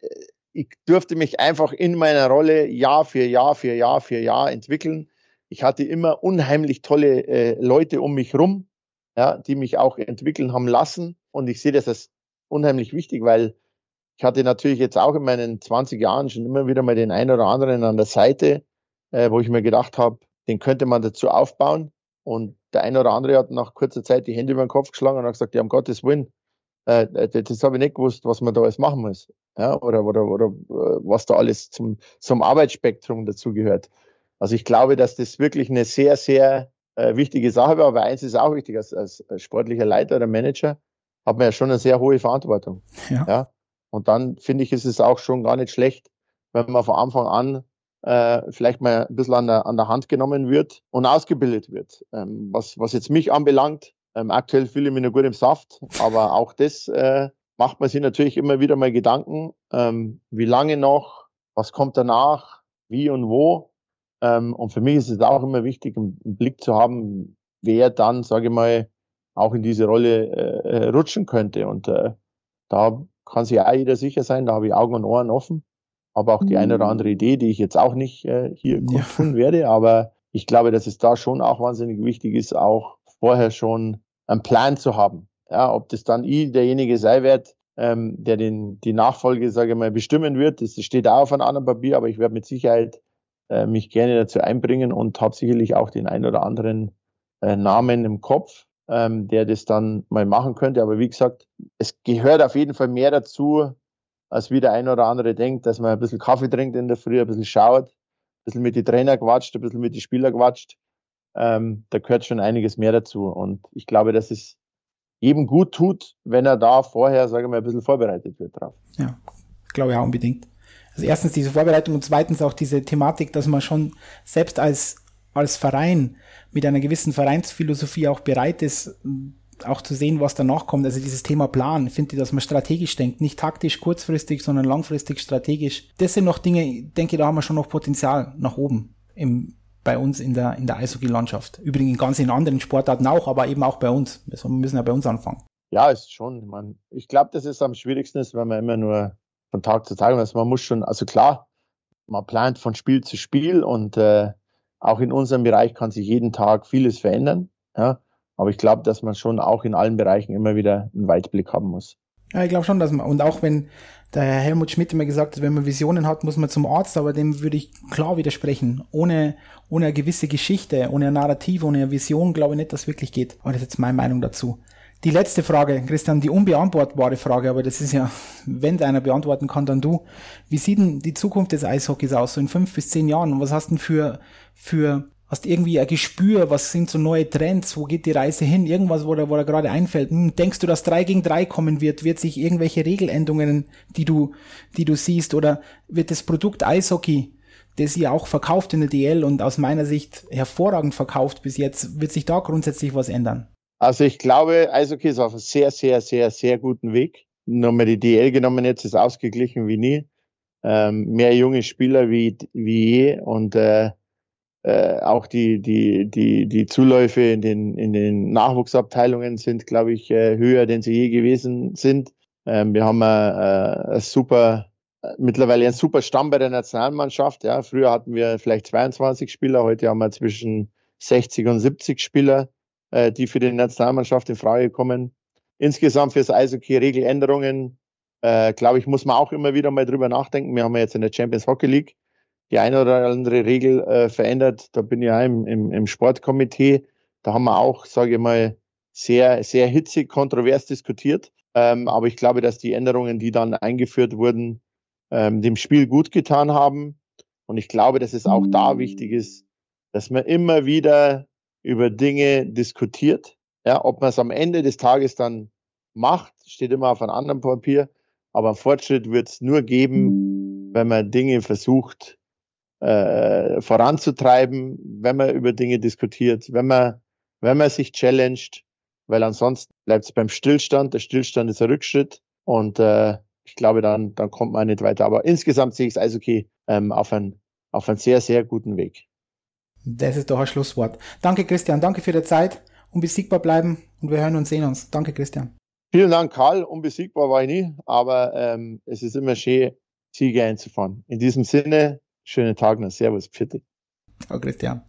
äh, ich durfte mich einfach in meiner Rolle Jahr für Jahr für Jahr für Jahr entwickeln ich hatte immer unheimlich tolle äh, Leute um mich rum, ja, die mich auch entwickeln haben lassen. Und ich sehe das als unheimlich wichtig, weil ich hatte natürlich jetzt auch in meinen 20 Jahren schon immer wieder mal den einen oder anderen an der Seite, äh, wo ich mir gedacht habe, den könnte man dazu aufbauen. Und der eine oder andere hat nach kurzer Zeit die Hände über den Kopf geschlagen und hat gesagt, ja, um Gottes Willen, äh, das habe ich nicht gewusst, was man da alles machen muss. Ja, oder, oder, oder äh, was da alles zum, zum Arbeitsspektrum dazu gehört. Also ich glaube, dass das wirklich eine sehr, sehr äh, wichtige Sache war. Aber eins ist auch wichtig, als, als sportlicher Leiter oder Manager hat man ja schon eine sehr hohe Verantwortung. Ja. ja? Und dann finde ich, ist es auch schon gar nicht schlecht, wenn man von Anfang an äh, vielleicht mal ein bisschen an der, an der Hand genommen wird und ausgebildet wird. Ähm, was, was jetzt mich anbelangt, ähm, aktuell fühle ich mich nur gut im Saft, aber auch das äh, macht man sich natürlich immer wieder mal Gedanken, ähm, wie lange noch, was kommt danach, wie und wo. Ähm, und für mich ist es auch immer wichtig, einen Blick zu haben, wer dann, sage ich mal, auch in diese Rolle äh, rutschen könnte. Und äh, da kann sich auch jeder sicher sein, da habe ich Augen und Ohren offen. Aber auch die eine oder andere Idee, die ich jetzt auch nicht äh, hier ja. tun werde. Aber ich glaube, dass es da schon auch wahnsinnig wichtig ist, auch vorher schon einen Plan zu haben. Ja, ob das dann ich derjenige sei wird, ähm, der den, die Nachfolge, sage ich mal, bestimmen wird, das steht auch auf einem anderen Papier, aber ich werde mit Sicherheit äh, mich gerne dazu einbringen und habe sicherlich auch den ein oder anderen äh, Namen im Kopf, ähm, der das dann mal machen könnte. Aber wie gesagt, es gehört auf jeden Fall mehr dazu, als wie der ein oder andere denkt, dass man ein bisschen Kaffee trinkt in der Früh, ein bisschen schaut, ein bisschen mit den Trainer quatscht, ein bisschen mit den Spielern quatscht. Ähm, da gehört schon einiges mehr dazu. Und ich glaube, dass es jedem gut tut, wenn er da vorher, sage ich mal, ein bisschen vorbereitet wird drauf. Ja, glaube ich auch unbedingt. Also erstens diese Vorbereitung und zweitens auch diese Thematik, dass man schon selbst als, als Verein mit einer gewissen Vereinsphilosophie auch bereit ist, auch zu sehen, was danach kommt. Also dieses Thema Plan, finde ich, dass man strategisch denkt, nicht taktisch kurzfristig, sondern langfristig strategisch. Das sind noch Dinge, denke, da haben wir schon noch Potenzial nach oben im, bei uns in der, in der Eishockey-Landschaft. Übrigens ganz in anderen Sportarten auch, aber eben auch bei uns. Wir müssen ja bei uns anfangen. Ja, ist schon. Man, ich glaube, das ist am schwierigsten, ist, wenn man immer nur von Tag zu Tag, also man muss schon, also klar, man plant von Spiel zu Spiel und äh, auch in unserem Bereich kann sich jeden Tag vieles verändern. Ja, aber ich glaube, dass man schon auch in allen Bereichen immer wieder einen Weitblick haben muss. Ja, ich glaube schon, dass man, und auch wenn der Herr Helmut Schmidt immer gesagt hat, wenn man Visionen hat, muss man zum Arzt, aber dem würde ich klar widersprechen. Ohne, ohne eine gewisse Geschichte, ohne eine Narrative, ohne eine Vision, glaube ich nicht, dass es wirklich geht. Aber das ist jetzt meine Meinung dazu. Die letzte Frage, Christian, die unbeantwortbare Frage, aber das ist ja, wenn einer beantworten kann, dann du. Wie sieht denn die Zukunft des Eishockeys aus, so in fünf bis zehn Jahren? Und was hast du denn für, für hast irgendwie ein Gespür, was sind so neue Trends, wo geht die Reise hin, irgendwas, wo da, wo da gerade einfällt. Hm, denkst du, dass 3 gegen 3 kommen wird? Wird sich irgendwelche Regeländerungen, die du, die du siehst, oder wird das Produkt Eishockey, das ihr auch verkauft in der DL und aus meiner Sicht hervorragend verkauft bis jetzt, wird sich da grundsätzlich was ändern? Also ich glaube, Eishockey ist auf einem sehr, sehr, sehr, sehr guten Weg. Nochmal die DL genommen jetzt ist ausgeglichen wie nie. Ähm, mehr junge Spieler wie, wie je und äh, äh, auch die, die, die, die Zuläufe in den, in den Nachwuchsabteilungen sind, glaube ich, äh, höher, denn sie je gewesen sind. Ähm, wir haben äh, äh, super, mittlerweile ein super Stamm bei der Nationalmannschaft. Ja, früher hatten wir vielleicht 22 Spieler, heute haben wir zwischen 60 und 70 Spieler, äh, die für die Nationalmannschaft in Frage kommen. Insgesamt fürs Eishockey Regeländerungen, äh, glaube ich, muss man auch immer wieder mal drüber nachdenken. Wir haben ja jetzt in der Champions Hockey League die eine oder andere Regel äh, verändert. Da bin ich ja im, im, im Sportkomitee. Da haben wir auch, sage ich mal, sehr, sehr hitzig, kontrovers diskutiert. Ähm, aber ich glaube, dass die Änderungen, die dann eingeführt wurden, ähm, dem Spiel gut getan haben. Und ich glaube, dass es auch da wichtig ist, dass man immer wieder über Dinge diskutiert. Ja, ob man es am Ende des Tages dann macht, steht immer auf einem anderen Papier. Aber Fortschritt wird es nur geben, wenn man Dinge versucht äh, voranzutreiben, wenn man über Dinge diskutiert, wenn man, wenn man sich challenged, weil ansonsten bleibt es beim Stillstand. Der Stillstand ist ein Rückschritt und äh, ich glaube, dann, dann kommt man nicht weiter. Aber insgesamt sehe ich es also okay ähm, auf, ein, auf einen sehr, sehr guten Weg. Das ist doch ein Schlusswort. Danke, Christian. Danke für die Zeit. Unbesiegbar bleiben und wir hören und sehen uns. Danke, Christian. Vielen Dank, Karl. Unbesiegbar war ich nie, aber ähm, es ist immer schön, Siege einzufahren. In diesem Sinne, Schönen Tag noch. Servus. Pfiat. Ciao, Christian.